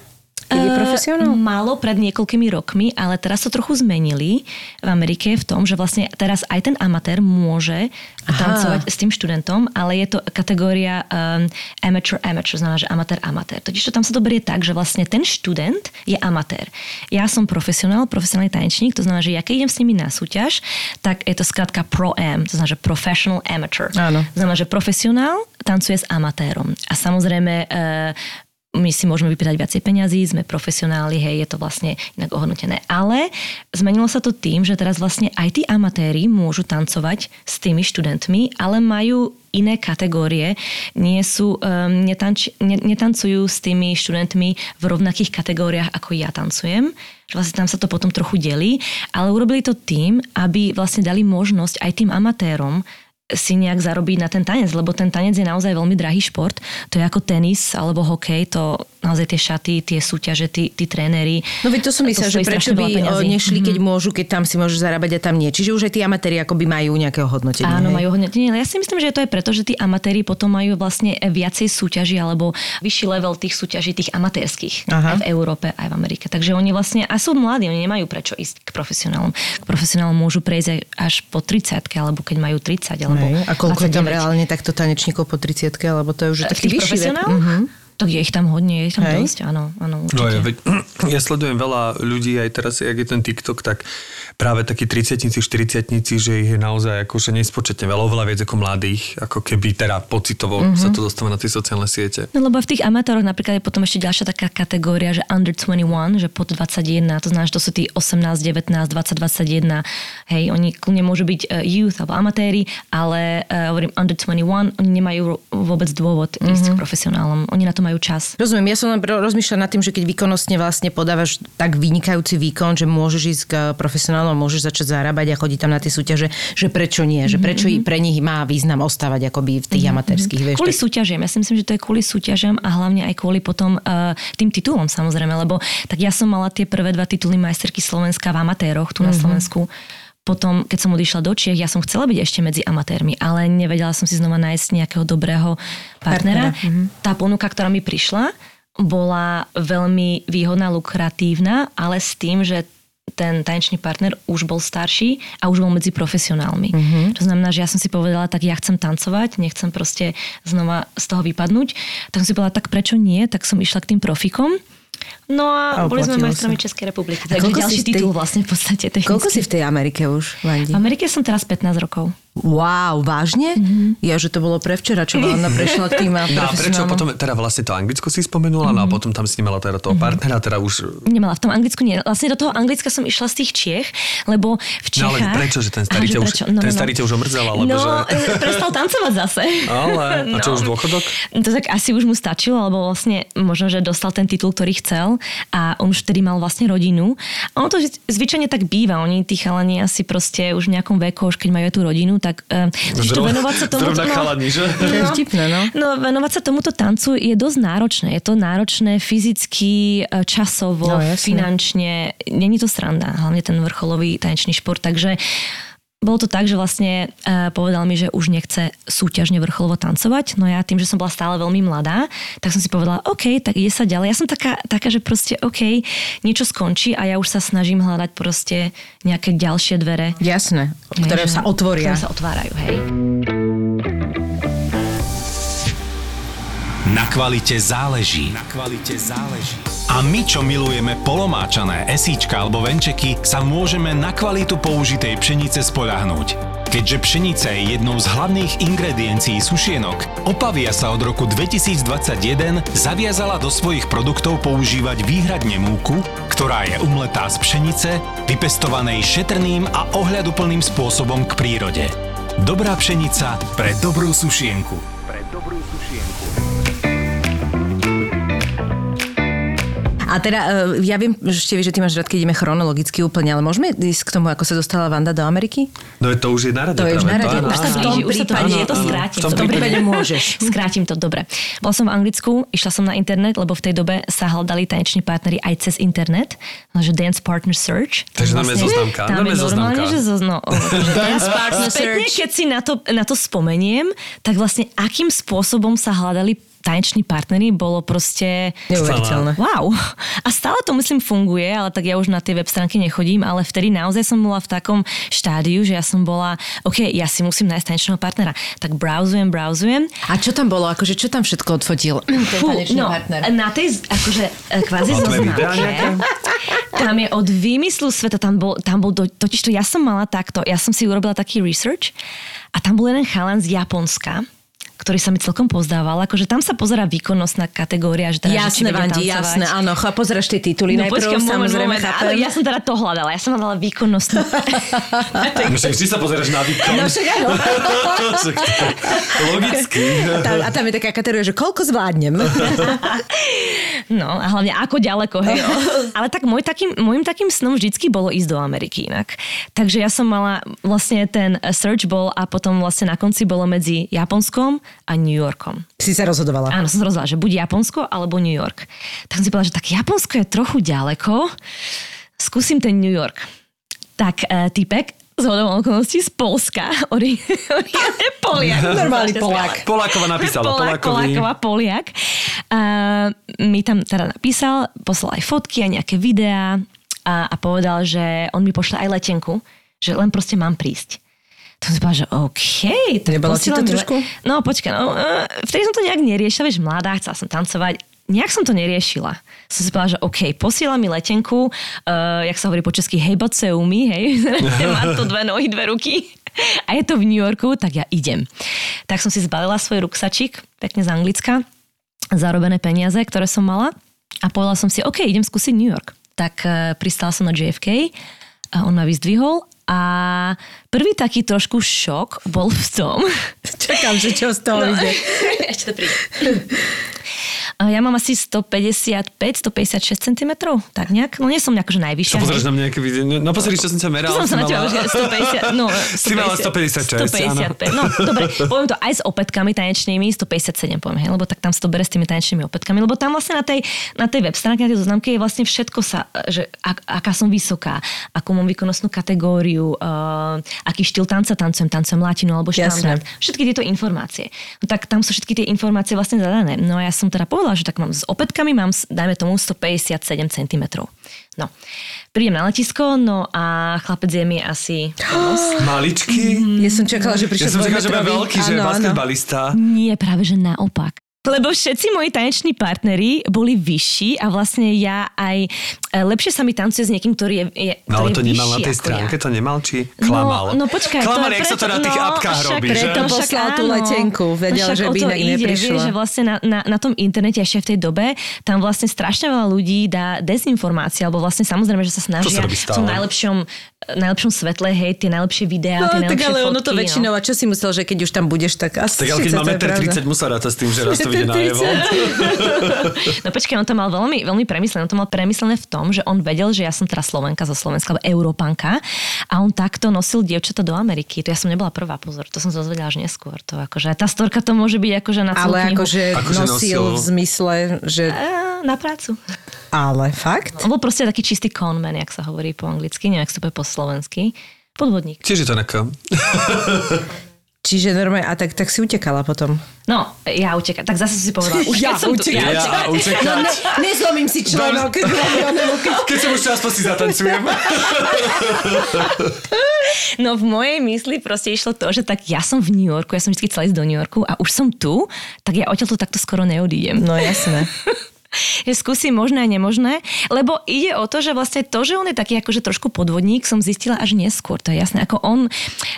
Je Eh, profesionál? Málo pred niekoľkými rokmi, ale teraz to trochu zmenili v Amerike v tom, že vlastne teraz aj ten amatér môže Aha. tancovať s tým študentom, ale je to kategória um, amateur amateur, znamená, že amatér amatér. Totiž to tam sa to berie tak, že vlastne ten študent je amatér. Ja som profesionál, profesionálny tanečník, to znamená, že ja keď idem s nimi na súťaž, tak je to skrátka pro-am, to znamená, že professional amateur. Áno. Znamená, že profesionál tancuje s amatérom. A samozrejme uh, my si môžeme vypýtať viacej peňazí, sme profesionáli, hej, je to vlastne inak ohodnotené. Ale zmenilo sa to tým, že teraz vlastne aj tí amatéri môžu tancovať s tými študentmi, ale majú iné kategórie, nie sú, um, netanč, ne, netancujú s tými študentmi v rovnakých kategóriách, ako ja tancujem. Vlastne tam sa to potom trochu delí, ale urobili to tým, aby vlastne dali možnosť aj tým amatérom si nejak zarobiť na ten tanec, lebo ten tanec je naozaj veľmi drahý šport. To je ako tenis alebo hokej, to naozaj tie šaty, tie súťaže, tí, tí tréneri. No veď to som myslela, že prečo by o, nešli, keď Mhm. môžu, keď tam si môžu zarábať a tam nie. Čiže už aj tí amatéri akoby majú nejaké hodnotenie. Áno, hej? majú hodnotenie. Ja si myslím, že to je preto, že tí amatéri potom majú vlastne viacej súťaží alebo vyšší level tých súťaží, tých amatérských Aha. aj v Európe, aj v Amerike. Takže oni vlastne, a sú mladí, oni nemajú prečo ísť k profesionálom. K profesionálom môžu prejsť až po 30 alebo keď majú 30 alebo Hej. A koľko je tam 29. reálne takto tanečníkov po 30 alebo to je už taký vyšší vek? Mhm. Tak je ich tam hodne, je ich tam Hej. dosť, áno, áno, No ja, určite. veď, ja sledujem veľa ľudí aj teraz, jak je ten TikTok, tak práve takí 30 40 že ich je naozaj akože nespočetne veľa, oveľa viac ako mladých, ako keby teda pocitovo mm-hmm. sa to dostáva na tie sociálne siete. No lebo v tých amatoroch napríklad je potom ešte ďalšia taká kategória, že under 21, že pod 21, to znamená, že to sú tí 18, 19, 20, 21, hej, oni kľudne môžu byť uh, youth alebo amatéri, ale uh, hovorím under 21, oni nemajú vôbec dôvod mm-hmm. ísť k profesionálom, oni na to majú čas. Rozumiem, ja som len ro- rozmýšľala nad tým, že keď výkonnostne vlastne podávaš tak vynikajúci výkon, že môžeš ísť k profesionálom, môžeš začať zarábať a chodiť tam na tie súťaže, že prečo nie, že prečo i pre nich má význam ostávať akoby v tých amatérských, vieš. Kvôli tak- súťažiam, ja si myslím, že to je kvôli súťažiam a hlavne aj kvôli potom uh, tým titulom samozrejme, lebo tak ja som mala tie prvé dva tituly majsterky Slovenska v amatéroch tu na Slovensku. Potom, keď som odišla do Čiech, ja som chcela byť ešte medzi amatérmi, ale nevedela som si znova nájsť nejakého dobrého partnera. Partnera, Tá ponuka, ktorá mi prišla, bola veľmi výhodná, lukratívna, ale s tým, že ten tanečný partner už bol starší a už bol medzi profesionálmi. Mm-hmm. To znamená, že ja som si povedala, tak ja chcem tancovať, nechcem proste znova z toho vypadnúť. Tak som si povedala, tak prečo nie? Tak som išla k tým profikom. No a, A boli sme majstrami sa. Českej republiky. Takže ďalší tej- titul vlastne v podstate technicky. Koľko si v tej Amerike už, Vandi? V Amerike som teraz 15 rokov. Wow, vážne? Ja, že to bolo prevčera, čo ona prešla k tým No a prečo profesionálom. potom, teda vlastne to Anglicko si spomenula, no a potom tam si nemala teda toho partnera, teda už... Nemala v tom Anglicku, nie. Vlastne do toho Anglicka som išla z tých Čiech, lebo v No Čechách... ale prečo, že ten starý, Aha, ťa už, prečo? ten starý ťa už omrzel, alebo no, že... e, prestal tancovať zase. Ale, a čo už dôchodok? To tak asi už mu stačilo, alebo vlastne možno, že dostal ten titul, ktorý chcel a on už vtedy mal vlastne rodinu. A ono to zvyč- zvyčajne tak býva. Oni, tí chalani asi proste už v nejakom veku, už keď majú tú rodinu, tak uh, to Zrovna- venovať sa tomu... zrovna chalani, že? To je vtipné, no. No, venovať sa tomuto tancu je dosť náročné. Je to náročné fyzicky, e, časovo, No, no, finančne. Není to sranda, hlavne ten vrcholový tanečný šport. Takže bolo to tak, že vlastne uh, povedal mi, že už nechce súťažne vrcholovo tancovať. No ja tým, že som bola stále veľmi mladá, tak som si povedala, OK, tak ide sa ďalej. Ja som taká, taká že proste OK, niečo skončí a ja už sa snažím hľadať proste nejaké ďalšie dvere. Jasné, ktoré Hej, sa otvoria. Ktoré sa otvárajú, hej. Na kvalite záleží. Na kvalite záleží. A my, čo milujeme polomáčané esíčka alebo venčeky, sa môžeme na kvalitu použitej pšenice spoľahnúť. Keďže pšenica je jednou z hlavných ingrediencií sušienok, Opavia sa od roku 2021 zaviazala do svojich produktov používať výhradne múku, ktorá je umletá z pšenice, vypestovanej šetrným a ohľaduplným spôsobom k prírode. Dobrá pšenica pre dobrú sušienku. A teda, e, ja viem, že ešte vieš, že ty máš rád, keď ideme chronologicky úplne, ale môžeme ísť k tomu, ako sa dostala Vanda do Ameriky? No to už je na rade. To je už na rade. áno, Už sa áno. blíži, už sa to ja to áno. skrátim. V tom To prípade môžeš. Skrátim to, dobre. Bola som v Anglicku, išla som na internet, lebo v tej dobe sa hľadali taneční partnery aj cez internet, no, že Dance Partner Search. Takže tam je zoznamka, Tam je normálne že zozno, o, že Dance Partner Search. keď si na to, na to spomeniem, tak vlastne akým spôsobom sa hľadali taneční partnery, bolo proste... Neuveriteľné. Wow. A stále to myslím funguje, ale tak ja už na tie web stránky nechodím, ale vtedy naozaj som bola v takom štádiu, že ja som bola, OK, ja si musím nájsť tanečného partnera. Tak browsujem, browsujem. A čo tam bolo? Akože čo tam všetko odfotil Fú, no, partner? na tej, akože, e, kvázi tam je od výmyslu sveta, tam bol, tam bol do, totiž to ja som mala takto, ja som si urobila taký research a tam bol jeden chalan z Japonska, ktorý sa mi celkom pozdával. Akože tam sa pozera výkonnostná kategória, že teda, že Jasné, vedia Vandi, jasné, áno, ch- pozeraš tie tituly No najprv, moment, samozrejme, moment, chápem. áno, ja som teda to hľadala, ja som hľadala výkonnostnú. No však vždy sa pozeráš na výkon. No však áno. Logicky. A tam, a tam je taká kategória, že koľko zvládnem. No a hlavne ako ďaleko, hej. Ale tak môj takým, môjim takým snom vždycky bolo ísť do Ameriky inak. Takže ja som mala vlastne ten search bol a potom vlastne na konci bolo medzi Japonskom a New Yorkom. si sa rozhodovala. Áno, som sa rozhodla, že buď Japonsko alebo New York. Tak som si povedala, že tak Japonsko je trochu ďaleko, skúsim ten New York. Tak e, typek z hodou okolností z Polska, ori, oriadne Poliak. Normálny Polák. Polákova napísala. Polák. Poláková Poliak. A mi tam teda napísal, poslal aj fotky a nejaké videá a, a povedal, že on mi pošle aj letenku, že len proste mám prísť. To som povedala, že OK. Tak Nebolo ti to trošku? No počkaj, no, uh, vtedy som to nejak neriešila, vieš, mladá, chcela som tancovať. Nejak som to neriešila. Som si povedala, že OK, posiela mi letenku, uh, jak sa hovorí po česky, hejbat se umí, hej, má to dve nohy, dve ruky a je to v New Yorku, tak ja idem. Tak som si zbalila svoj ruksačik, pekne z Anglicka, zarobené peniaze, ktoré som mala a povedala som si, OK, idem skúsiť New York. Tak uh, pristala som na JFK a on ma vyzdvihol a prvý taký trošku šok bol v tom, Čakám, že čo z toho no. ide. ešte to príde. Ja mám asi 155-156 cm, tak nejak. No nie som nejak, že najvyššia. Pozrieš hej. na mňa nejaké video? No pozri, čo som ťa meral. Pozriem sa si na teba, že 150, no, Si mala 156, 155, no dobre, poviem to aj s opätkami tanečnými, 157 poviem, hej, lebo tak tam sa to bere s tými tanečnými opätkami, lebo tam vlastne na tej, na tej web stránke, na tej zoznamke je vlastne všetko sa, že ak, aká som vysoká, akú mám výkonnostnú kategóriu, uh, aký štýl tanca tancujem, tancujem latinu alebo štandard. Všetky tieto informácie. No tak tam sú všetky tie informácie vlastne zadané. No a ja som teda povedala, že tak mám s opätkami, mám, dajme tomu 157 cm. No, prídem na letisko, no a chlapec je mi asi Maličký? Ja som čakala, že Ja prišiel som čakal, že bude veľký, že áno. basketbalista. Nie, práve že naopak. Lebo všetci moji taneční partneri boli vyšší a vlastne ja aj e, lepšie sa mi tancuje s niekým, ktorý je, je No ale ktorý to je nemal na tej stránke, ja. to nemal, či klamal? No, no počkaj, Klamal, jak sa to na tých no, apkách však robí, že? preto No poslal tú letenku, vedel, však že by inak ide, neprišla. Vieš, že vlastne na, na, na tom internete ešte v tej dobe tam vlastne strašne veľa ľudí dá dezinformácie, alebo vlastne samozrejme, že sa snažia v tom najlepšom, najlepšom svetle, hej, tie najlepšie videá, No, tie tak najlepšie ale fotky, ono to no. väčšinou, a čo si myslel, že keď už tam budeš, tak asi Tak ale keď síce má to je pravda. 1,30 m, musel rátať s tým, že raz to vyjde. No počkaj, on to mal veľmi, veľmi premyslené. On to mal premyslené v tom, že on vedel, že ja som teraz Slovenka zo Slovenska, alebo Európanka a on takto nosil dievčata do Ameriky. To ja som nebola prvá, pozor, to som sa dozvedela až neskôr. To akože, tá storka to môže byť akože na celú Ale knihu. akože Akože nosil nosil- v zmysle, že... Á, na prácu. Ale fakt? On bol proste taký čistý conman, jak sa hovorí po anglicky, neviem, sa povie po slovensky. Podvodník. Tiež je to neka. Čiže normálne, a tak, tak si utekala potom. No, ja utekám. Tak zase si povedala. Už keď som tu, utekať. Ja utekať. No, ne, nezlomím si členok, keď keď Keď som už čas, si zatancujem. No v mojej mysli proste išlo to, že tak ja som v New Yorku, ja som vždy chcela ísť do New Yorku a už som tu, tak ja odtiaľ to takto skoro neodídem. No jasné. že skúsim možné a nemožné, lebo ide o to, že vlastne to, že on je taký akože trošku podvodník, som zistila až neskôr, to je jasné. Ako on,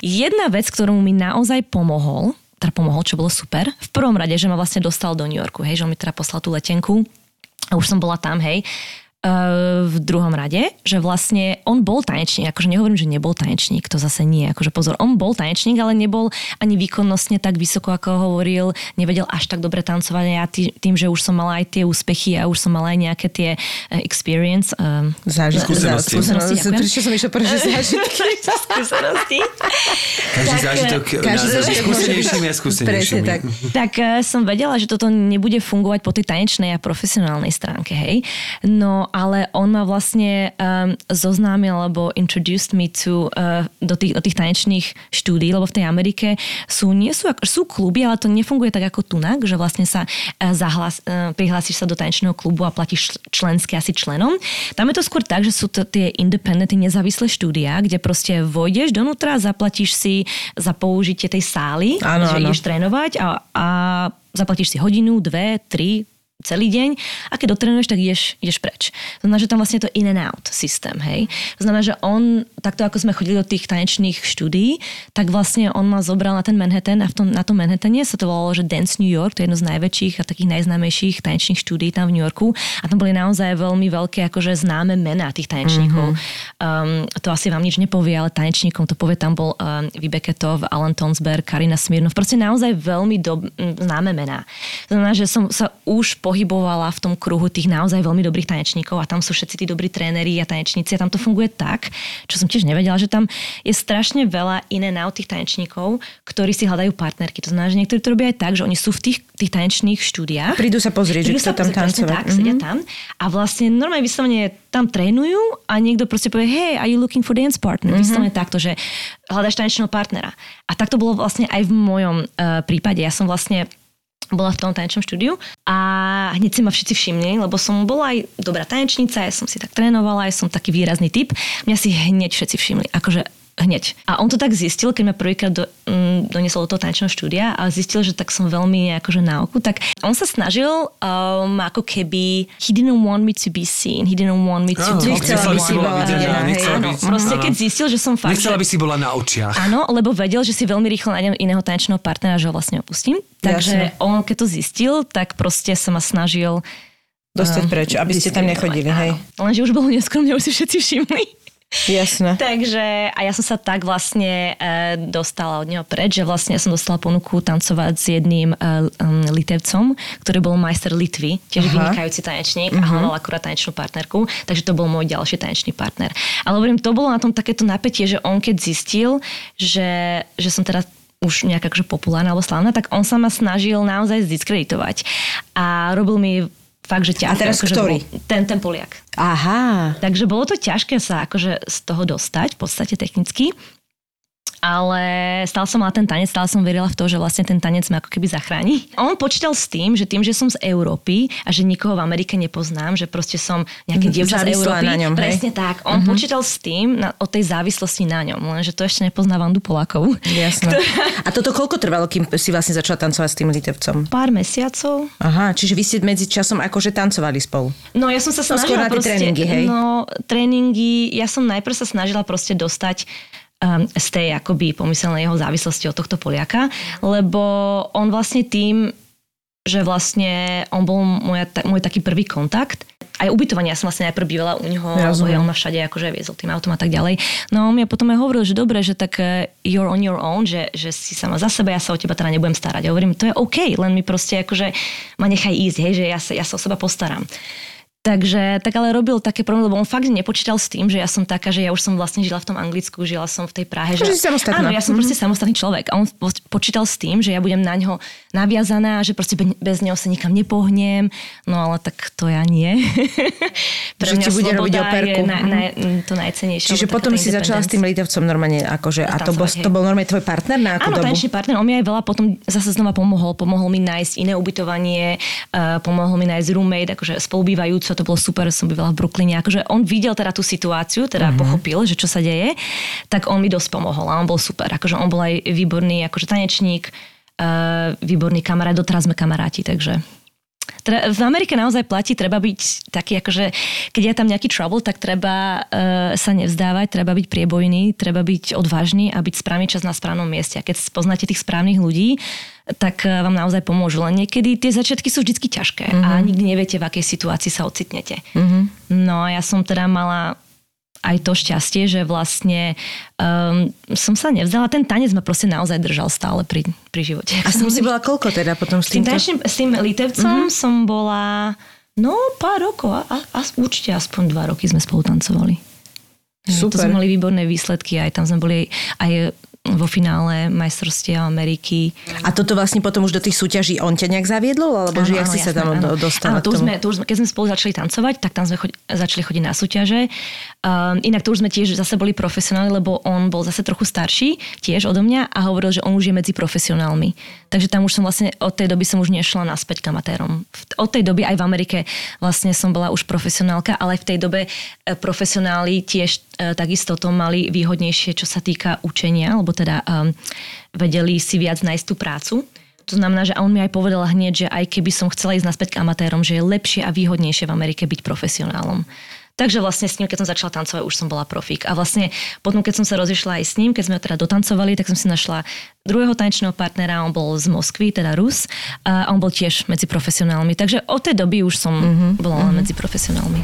jedna vec, ktorú mi naozaj pomohol, teda pomohol, čo bolo super, v prvom rade, že ma vlastne dostal do New Yorku, hej, že on mi teda poslal tú letenku a už som bola tam, hej, v druhom rade, že vlastne on bol tanečník, akože nehovorím, že nebol tanečník, to zase nie, akože pozor, on bol tanečník, ale nebol ani výkonnostne tak vysoko, ako hovoril, nevedel až tak dobre tancovať a ja tý, tým, že už som mala aj tie úspechy a už som mala aj nejaké tie uh, experience, um, Zážitky. Skúsenosti. Skúsenosti, ďakujem. Prečo som išla prvé zážitky? skúsenosti. Každý Tak, zážitok každý nás zážitok skúsenejšími a skúsenejšími. tak. tak eh, som vedela, že toto nebude fungovať po tej tanečnej a profesionálnej stránke, hej. No, ale on ma vlastne um, zoznámil, alebo introduced me to, uh, do, tých, do tých tanečných štúdí, lebo v tej Amerike sú, nie sú, sú kluby, ale to nefunguje tak ako tunak, že vlastne sa uh, zahlas, uh, prihlásiš sa do tanečného klubu a platíš členské asi členom. Tam je to skôr tak, že sú to tie independent, nezávislé štúdia, kde proste vojdeš donútra, zaplatíš si za použitie tej sály, Áno, že áno. ideš trénovať a, a zaplatíš si hodinu, dve, tri, celý deň a keď dotrenuješ, tak ideš, ideš preč. To znamená, že tam vlastne je to in and out systém, hej. To znamená, že on, takto ako sme chodili do tých tanečných štúdií, tak vlastne on ma zobral na ten Manhattan a v tom, na tom Manhattane sa to volalo, že Dance New York, to je jedno z najväčších a takých najznámejších tanečných štúdií tam v New Yorku a tam boli naozaj veľmi veľké akože známe mená tých tanečníkov. Mm-hmm. Um, to asi vám nič nepovie, ale tanečníkom to povie, tam bol um, Vibeketov, Alan Tonsberg, Karina Smirnov, proste naozaj veľmi m, známe mená. To znamená, že som sa už pohybovala v tom kruhu tých naozaj veľmi dobrých tanečníkov a tam sú všetci tí dobrí tréneri a tanečníci a tam to funguje tak, čo som tiež nevedela, že tam je strašne veľa iné na tých tanečníkov, ktorí si hľadajú partnerky. To znamená, že niektorí to robia aj tak, že oni sú v tých, tých tanečných štúdiách. Prídu sa pozrieť, že kto tam tancovať. Tak, Mhm. sedia tam a vlastne normálne vyslovene tam trénujú a niekto proste povie, hey, are you looking for dance partner? Mhm. Vyslovene takto, že hľadaš tanečného partnera. A tak to bolo vlastne aj v mojom uh, prípade. Ja som vlastne bola v tom tanečnom štúdiu a hneď si ma všetci všimli, lebo som bola aj dobrá tanečnica, ja som si tak trénovala, ja som taký výrazný typ. Mňa si hneď všetci všimli. Akože hneď. A on to tak zistil, keď ma prvýkrát do, mm, doniesol do toho tanečného štúdia a zistil, že tak som veľmi akože na oku, tak on sa snažil um, ako keby he didn't want me to be seen, he didn't want me to talk to nechcela by si bola videná, nechcela Áno, by proste áno. keď zistil, že som fakt... Nechcela by si bola na očiach. Áno, lebo vedel, že si veľmi rýchlo nájdem iného tanečného partnera, že ho vlastne opustím. Takže Jasne. on, keď to zistil, tak proste sa ma snažil Dostať um, preč, aby ste tam nechodili, hej. Lenže už bolo neskôr, mňa už si všetci všimli. Jasné. Takže a ja som sa tak vlastne e, dostala od neho preč, že vlastne som dostala ponuku tancovať s jedným e, um, litevcom, ktorý bol majster Litvy, tiež Aha. vynikajúci tanečník a hľadal akurát tanečnú partnerku, takže to bol môj ďalší tanečný partner. Ale hovorím, to bolo na tom takéto napätie, že on keď zistil, že, že som teda už nejak akože populárna alebo slávna, tak on sa ma snažil naozaj zdiskreditovať. A robil mi fakt, že ťažké. teraz akože ktorý? bol- Ten, ten Poliak. Aha. Takže bolo to ťažké sa akože z toho dostať, v podstate technicky. Ale stále som mala ten tanec, stále som verila v to, že vlastne ten tanec ma ako keby zachráni. On počítal s tým, že tým, že som z Európy a že nikoho v Amerike nepoznám, že proste som nejaké Mhm, dievča z Európy. na ňom, hej? presne tak. On počítal s tým, na, o tej závislosti na ňom, lenže to ešte nepozná Vandu Polákov. Jasné. A toto koľko trvalo, kým si vlastne začala tancovať s tým litevcom? Pár mesiacov. Aha, čiže vy ste medzi časom akože tancovali spolu. No ja som sa No, snažila na tie proste... tréningy, hej? No, tréningy, ja som najprv sa snažila proste dostať z tej akoby pomyselnej jeho závislosti od tohto Poliaka, lebo on vlastne tým, že vlastne on bol moja, môj taký prvý kontakt, aj ubytovanie, ja som vlastne najprv bývala u neho, lebo ja on ma všade akože viezol tým autom a tak ďalej. No on mi potom aj hovoril, že dobre, že tak eh, you're on your own, že, že si sama za seba, ja sa o teba teda nebudem starať. Ja hovorím, to je OK, len mi proste akože ma nechaj ísť, hej, že ja sa, ja sa o seba postaram. Takže, tak ale robil také problémy, lebo on fakt nepočítal s tým, že ja som taká, že ja už som vlastne žila v tom Anglicku, žila som v tej Prahe. Že samostatná. Áno, ja som proste samostatný človek. A on po- počítal s tým, že ja budem na ňo naviazaná, že proste be- bez neho sa nikam nepohnem. No ale tak to ja nie. Pre Že ti bude robiť operku. je na, Mhm. na, to najcenejšie. Čiže potom si začala s tým litevcom normálne, akože, a to bol, hej. to bol normálne tvoj partner na akú Áno, dobu? tanečný partner, on mi aj veľa potom zase znova pomohol. Pomohol mi nájsť iné ubytovanie, uh, pomohol mi nájsť roommate, akože spolubývajúco, to bolo super, som bývala v Brooklyne. Akože on videl teda tú situáciu, teda uh-huh. pochopil, že čo sa deje, tak on mi dosť pomohol a on bol super. Akože on bol aj výborný akože tanečník, uh, výborný kamarát, doteraz sme kamaráti, takže... Teda v Amerike naozaj platí, treba byť taký, akože keď je tam nejaký trouble, tak treba uh, sa nevzdávať, treba byť priebojný, treba byť odvážny a byť správny čas na správnom mieste. A keď poznáte tých správnych ľudí, tak uh, vám naozaj pomôžu. Len niekedy tie začiatky sú vždy ťažké mm-hmm. a nikdy neviete, v akej situácii sa ocitnete. Mm-hmm. No a ja som teda mala aj to šťastie, že vlastne um, som sa nevzdala. Ten tanec ma proste naozaj držal stále pri, pri živote. A s ním si bola koľko teda potom s S tým, tanečným, s tým litevcom mm-hmm. som bola, no pár rokov, a, a určite aspoň dva roky sme spolu tancovali. Hej, To Super. sme mali výborné výsledky, aj tam sme boli aj vo finále majstrovstiev Ameriky. A toto vlastne potom už do tých súťaží on ťa nejak zaviedol? Alebo že jak si sa tam áno. do- dostala Áno, tomu? sme, to už keď sme spolu začali tancovať, tak tam sme chod, začali chodiť na súťaže. Um, inak to už sme tiež zase boli profesionáli, lebo on bol zase trochu starší, tiež odo mňa a hovoril, že on už je medzi profesionálmi. Takže tam už som vlastne, od tej doby som už nešla naspäť k amatérom. Od tej doby aj v Amerike vlastne som bola už profesionálka, ale v tej dobe e, profesionáli tiež e, takisto to mali výhodnejšie, čo sa týka učenia, alebo teda um, vedeli si viac nájsť tú prácu. To znamená, že on mi aj povedal hneď, že aj keby som chcela ísť naspäť k amatérom, že je lepšie a výhodnejšie v Amerike byť profesionálom. Takže vlastne s ním, keď som začala tancovať, už som bola profík. A vlastne potom, keď som sa rozišla aj s ním, keď sme ho teda dotancovali, tak som si našla druhého tanečného partnera, on bol z Moskvy, teda Rus, a on bol tiež medzi profesionálmi. Takže od tej doby už som mm-hmm, bola len medzi profesionálmi.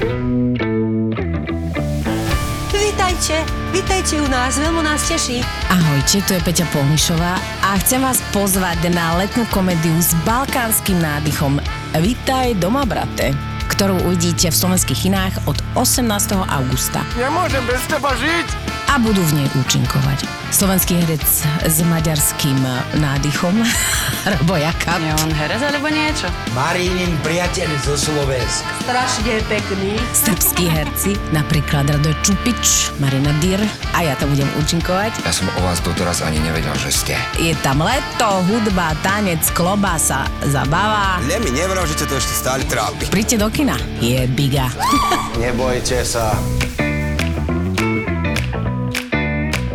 Vítajte, vítajte u nás, veľmi nás teší. Ahojte, tu je Peťa Polnišová a chcem vás pozvať na letnú komédiu s balkánskym nádychom Vítaj doma, brate ktorú uvidíte v slovenských kinách od 18. augusta. Nemôžem bez teba žiť! A budú v nej účinkovať. Slovenský herec s maďarským nádychom, Robo Jakab. Je on herec alebo niečo? Marínin priateľ zo Slovenska. Strašne pekný. Srbskí herci, napríklad Radoj Čupič, Marina Dyr a ja tam budem účinkovať. Ja som o vás doteraz ani nevedel, že ste. Je tam leto, hudba, tanec, klobása, zabava. Ne mi nevral, že to ešte stále trápi. Príďte do kina, je biga. Nebojte sa.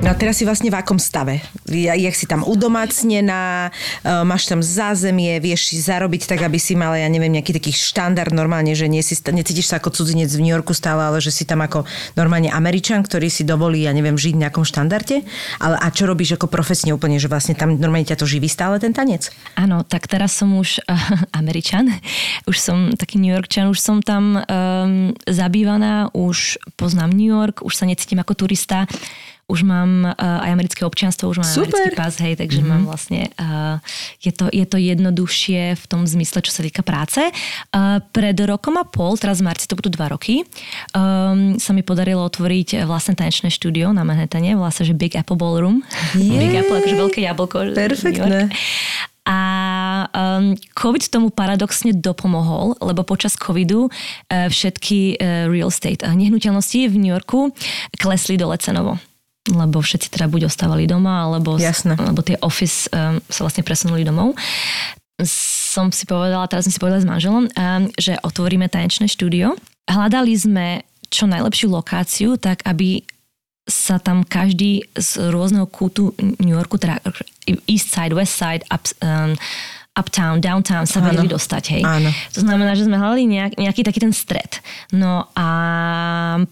No a teraz si vlastne v akom stave? Ja- Jak si tam udomácnená, e, máš tam zázemie, vieš si zarobiť tak, aby si mala, ja neviem, nejaký taký štandard normálne, že nie si, necítiš sa ako cudzinec v New Yorku stále, ale že si tam ako normálne Američan, ktorý si dovolí, ja neviem, žiť v nejakom štandarde. Ale a čo robíš ako profesne úplne, že vlastne tam normálne ťa to živí stále ten tanec? Áno, tak teraz som už uh, Američan, už som taký New Yorkčan, už som tam um, zabývaná, už poznám New York, už sa necítim ako turista, už mám uh, aj americké občianstvo, už mám Super. americký pás, hej, takže mm-hmm. mám vlastne, uh, je, to, je to jednoduchšie v tom zmysle, čo sa týka práce. Uh, pred rokom a pol, teraz v marci to budú dva roky, um, sa mi podarilo otvoriť vlastné tanečné štúdio na Manhattane, sa, že Big Apple Ballroom. Big Apple, akože veľké jablko. Perfektné. A um, COVID tomu paradoxne dopomohol, lebo počas covidu uh, všetky uh, real estate uh, nehnuteľnosti v New Yorku klesli dole cenovo lebo všetci teda buď ostávali doma, alebo, Jasné. alebo tie office um, sa vlastne presunuli domov. Som si povedala, teraz som si povedala s manželom, um, že otvoríme tanečné štúdio. Hľadali sme čo najlepšiu lokáciu, tak aby sa tam každý z rôzneho kútu New Yorku, teda East Side, West Side, up, um, uptown, downtown sa Áno. vedeli dostať, hej. Áno. To znamená, že sme hľadali nejak, nejaký taký ten stred. No a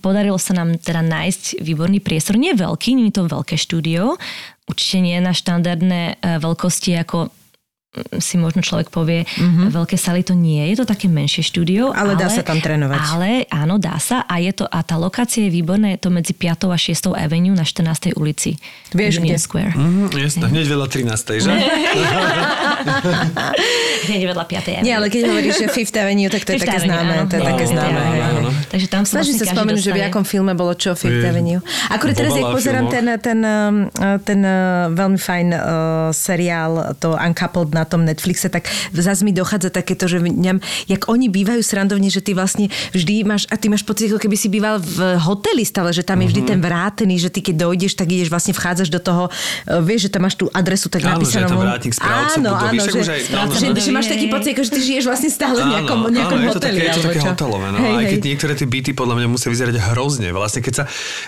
podarilo sa nám teda nájsť výborný priestor. Nie veľký, nie je to veľké štúdio. Určite nie na štandardné e, veľkosti ako si možno človek povie, mm-hmm. veľké saly to nie je, to také menšie štúdio. Mhm. Ale dá sa tam trénovať. Ale áno, dá sa a je to, a tá lokácia je výborná, je to medzi 5. a 6. Avenue na 14. ulici. Vieš, Union kde? Square. Mhm, jasné, hneď veľa 13. že? Hneď vedľa 5. Avenue. Nie, ale keď hovoríš, že Fifth Avenue, tak to je také Avenue, známe. áno. To je Áno, také známe. Takže tam sa Snažím vlastne sa spomenúť, že v akom filme bolo čo Fifth Je. Avenue. Akurát teraz, jak pozerám ten, ten, ten uh, veľmi fajn uh, seriál, to Uncoupled na tom Netflixe, tak zase mi dochádza takéto, že mňam, jak oni bývajú srandovne, že ty vlastne vždy máš, a ty máš pocit, ako keby si býval v hoteli stále, že tam je Mhm. vždy ten vrátený, že ty keď dojdeš, tak ideš vlastne vchádzaš do toho, uh, vieš, že tam máš tú adresu tak Áno, že napísanú. tam vrátnik, áno, budovy, áno, že, už aj- áno, že, že, máš taký pocit, ako že ty žiješ vlastne stále v nejakom, nejakom áno, je to hoteli. také, je to také hotelové, no. Hej, aj keď hej. niektoré tie byty podľa mňa musia vyzerať hrozne. Vlastne keď sa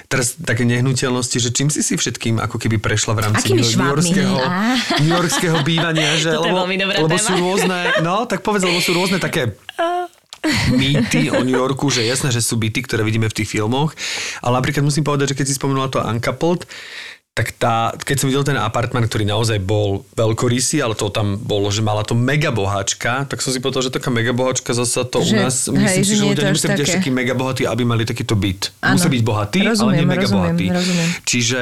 teraz také nehnuteľnosti, že čím si si všetkým ako keby prešla v rámci Akými New- Á. New-Yorského bývania, že Toto je lebo, veľmi dobrá lebo téma. sú rôzne, no tak povedz, lebo sú rôzne také mýty o New Yorku, že jasné, že sú byty, ktoré vidíme v tých filmoch, ale napríklad musím povedať, že keď si spomenula to Uncoupled, tak tá, keď som videl ten apartman, ktorý naozaj bol veľkorysý, ale to tam bolo, že mala to mega boháčka, tak som si povedal, že taká mega boháčka zase to Že- u nás, hej, myslím si, že je ľudia to nemusia byť až takí mega bohatí, aby mali takýto byt. Áno. Musia byť bohatí, ale Rozumiem, nie mega rozumiem, bohatí. rozumiem. Čiže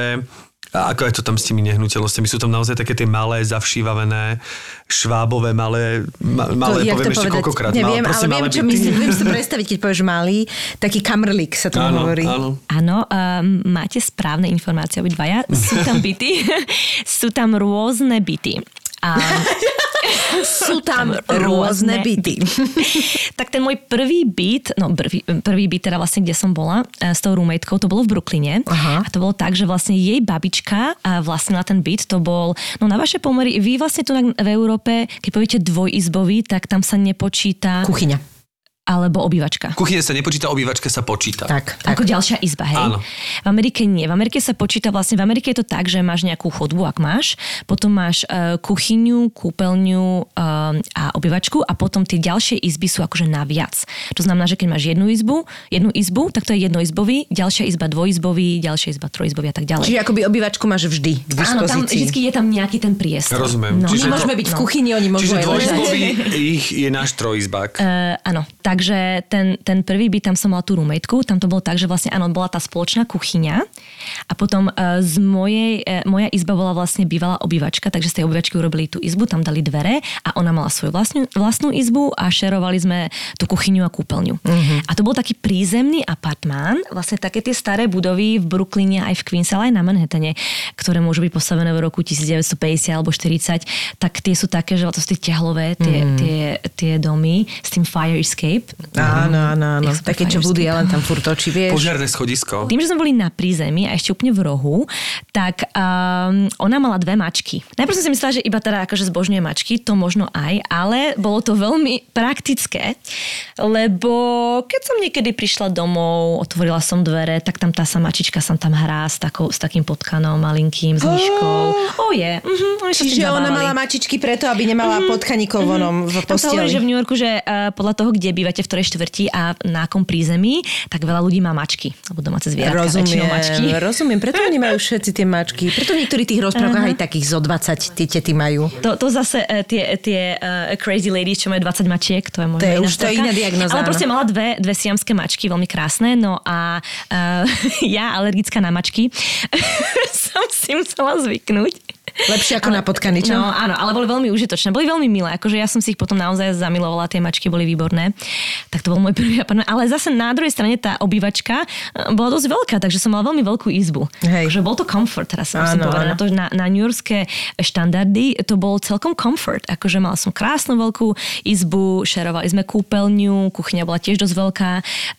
a ako je to tam s tými nehnuteľnosťami? Sú tam naozaj také tie malé, zavšívavené, švábové, malé, ma, malé jak poviem ešte koľkokrát. Neviem, malé, proste ale viem, čo byty. myslím. Viem si to predstaviť, keď povieš malý, taký kamrlík sa tomu Áno, hovorí. áno. Áno, um, máte správne informácie obidvaja. Sú tam byty, sú tam rôzne byty. A Sú tam rôzne byty. tak ten môj prvý byt, no prvý, prvý byt teda vlastne, kde som bola e, s tou roommatekou, to bolo v Brooklyne. Aha. A to bolo tak, že vlastne jej babička a vlastnila ten byt, to bol, no na vaše pomery, vy vlastne tu na- v Európe, keď poviete dvojizbový, tak tam sa nepočíta... Kuchyňa. Alebo obývačka. Kuchyne sa nepočíta, obývačka sa počíta. Tak, tak. Ako ďalšia izba, hej? Áno. V Amerike nie. V Amerike sa počíta vlastne, v Amerike je to tak, že máš nejakú chodbu, ak máš, potom máš uh, kuchyňu, kúpeľňu um, a obývačku a potom tie ďalšie izby sú akože naviac. To znamená, že keď máš jednu izbu, jednu izbu, tak to je jednoizbový, ďalšia izba dvojizbový, ďalšia izba trojizbový a tak ďalej. Čiže akoby obývačku máš vždy k Áno, tam dispozícii. vždy je tam nejaký ten priestor. Rozumiem. No. My Čiže môžeme to- byť v kuchyni, oni môžu Čiže dvojizbový ich je náš trojizbák. Uh, áno, takže ten, ten prvý byt, tam som mala tú rumetku, tam to bolo tak, že vlastne áno, bola tá spoločná kuchyňa a potom uh, z mojej, uh, moja izba bola vlastne bývalá obývačka, takže z tej obývačky urobili tú izbu, tam dali dvere a ona mala svoju vlastnú, vlastnú izbu a šerovali sme tú kuchyňu a kúpeľňu. Mhm. A to bol taký prízemný apartmán, vlastne také tie staré budovy v Brooklyne aj v Queens, ale aj na Manhattane, ktoré môžu byť postavené v roku 1950 alebo 40, tak tie sú také, že to sú tie ťahlové, tie, Mhm. tie, tie domy s tým fire escape. Escape. Áno, áno, áno. Také, čo Woody. Allen tam furt točí, vieš. Požiarné schodisko. Tým, že sme boli na prízemí a ešte úplne v rohu, tak um, ona mala dve mačky. Najprv som si myslela, že iba teda akože zbožňuje mačky, to možno aj, ale bolo to veľmi praktické, lebo keď som niekedy prišla domov, otvorila som dvere, tak tam tá sa mačička sa tam hrá s, takou, s takým potkanom malinkým, s myškou. Oh, je. Mhm, sa s tým Čiže ona mala mačičky preto, aby nemala podkaníkov vonom v Tam sa hovorí, posteli. že v New Yorku, že uh, podľa toho, kde bývate, v ktorej štvrti a na akom prízemí, tak veľa ľudí má mačky, alebo domáce zvieratka, väčšinou mačky. Rozumiem, rozumiem. Preto oni majú všetci tie mačky. Preto v niektorých tých rozprávkach aj takých zo 20 tie tety majú. To, to zase uh, tie, tie uh, crazy ladies, čo majú 20 mačiek, to je možno To je už- to je iná diagnóza, Ale proste mala dve, dve siamské mačky, veľmi krásne, no a uh, ja, alergická na mačky, som si musela zvyknúť. Lepšie ako na potkany, čo? No áno, ale boli veľmi užitočné, boli veľmi milé, akože ja som si ich potom naozaj zamilovala, tie mačky boli výborné. Tak to bol môj prvý apartment. Ale zase na druhej strane tá obývačka eh, bola dosť veľká, takže som mala veľmi veľkú izbu. Hej. Akože bol to comfort, teraz musím Áno, povedať. Na, to, na, na New Yorkské štandardy to bol celkom comfort. Akože mala som krásnu veľkú izbu, šerovali sme kúpeľňu, kuchyňa bola tiež dosť veľká.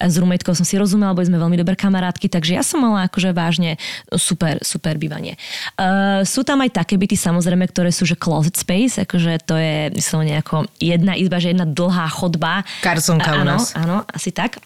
S rumetkou som si rozumela, boli sme veľmi dobré kamarátky, takže ja som mala akože vážne super, super bývanie. Uh, sú tam aj také byty, samozrejme, ktoré sú že closet space, akože to je vyslovene ako jedna izba, že jedna dlhá chodba. Karsonka u nás. Áno, asi tak.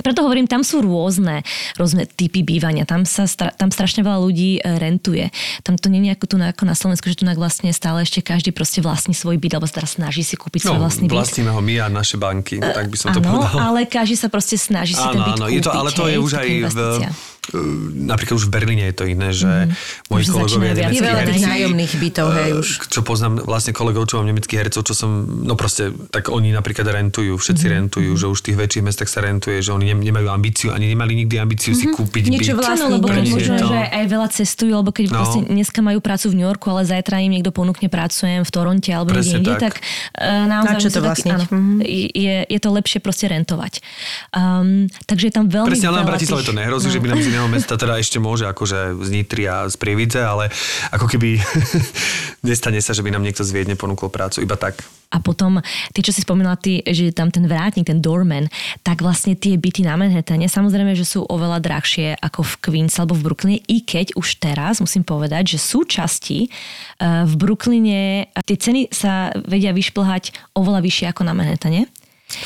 Preto hovorím, tam sú rôzne, rôzne typy bývania. Tam, sa, tam strašne veľa ľudí e, rentuje. Tam to nie je ako tu na, ako na Slovensku, že tu na vlastne stále ešte každý proste vlastní svoj byt, alebo teraz snaží si kúpiť svoj No, vlastný byt. vlastníme ho my a naše banky, tak by som to Áno, povedal. ale každý sa proste snaží si ten Áno, byt áno, kúpiť. je to, ale to je hej, už taká aj v, investícia. Napríklad už v Berlíne je to iné, že moji Už kolegovia nemeckí herci, nájomných bytov, hej, už. uh, čo poznám vlastne kolegov, čo mám nemeckých hercov, čo som, no proste, tak oni napríklad rentujú, všetci Mhm. rentujú, že už v tých väčších mestách sa rentuje, že oni nem- nemajú ambíciu, ani nemali nikdy ambíciu si kúpiť Mhm. Niečo byt. vlastné. Áno, lebo keď možno, to. že aj veľa cestujú, alebo keď No. vlastne dneska majú prácu v New Yorku, ale zajtra im niekto ponúkne pracujem v Toronte alebo niekde inde, tak. tak, uh, naozaj Na čo taký- áno, Mhm. je, je to lepšie proste rentovať. Um, takže je tam veľmi Presne, ale na Bratislave to nehrozí, že by nám z iného mesta teda ešte môže, akože z Nitry a z Prievidze, ale ako keby nestane sa, že by nám niekto z Viedne ponúkol prácu, iba tak. A potom, ty, čo si spomínala, ty, že tam ten vrátnik, ten doorman, tak vlastne tie byty na Manhattane, samozrejme, že sú oveľa drahšie ako v Queens alebo v Brooklyne, i keď už teraz musím povedať, že sú časti eh, v Brooklyne, tie ceny sa vedia vyšplhať oveľa vyššie ako na Manhattane.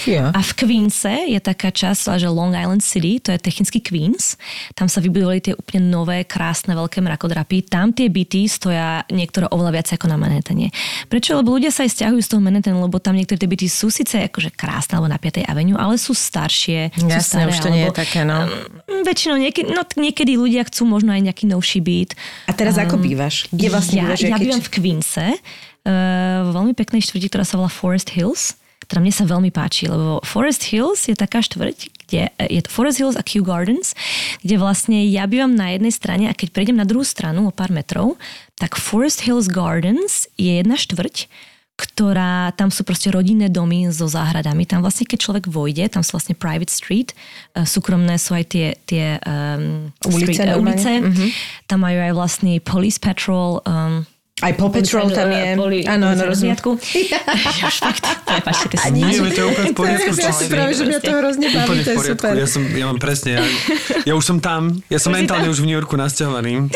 Ja. A v Queense je taká časť, že Long Island City, to je technicky Queens. Tam sa vybudovali tie úplne nové, krásne, veľké mrakodrapy. Tam tie byty stoja niektoré oveľa viac ako na Manhattane. Prečo? Lebo ľudia sa aj stiahujú z toho Manhattanu, lebo tam niektoré tie byty sú síce akože krásne alebo na 5. Avenue, ale sú staršie. sú Jasné, staré, už to nie je také, no. Mm, Väčšinou niekedy, no, niekedy ľudia chcú možno aj nejaký novší byt. A teraz ako bývaš? Kde vlastne ja, bývaš? Ja Aký- bývam v Queense, uh, v veľmi peknej štvrti, ktorá sa volá Forest Hills. Teda mne sa veľmi páči, lebo Forest Hills je taká štvrť, kde je to Forest Hills a Kew Gardens, kde vlastne ja bývam na jednej strane a keď prejdem na druhú stranu o pár metrov, tak Forest Hills Gardens je jedna štvrť, ktorá, tam sú proste rodinné domy so záhradami. Tam vlastne, keď človek vojde, tam sú vlastne private street, e, súkromné sú aj tie, tie um, Ulice street, e, ulice. Mhm. Tam majú aj vlastný police patrol, um, Aj Paw Patrol tam je. Poli, Áno, áno, rozumiem. Už fakt, prepáčte, to som Nie, to je úplne v poriadku. Ja si práve, že mňa to hrozne baví, to v je poriadku. super. Ja, som, ja mám presne, ja, ja už som tam, ja som mentálne tam? už v New Yorku nasťahovaný.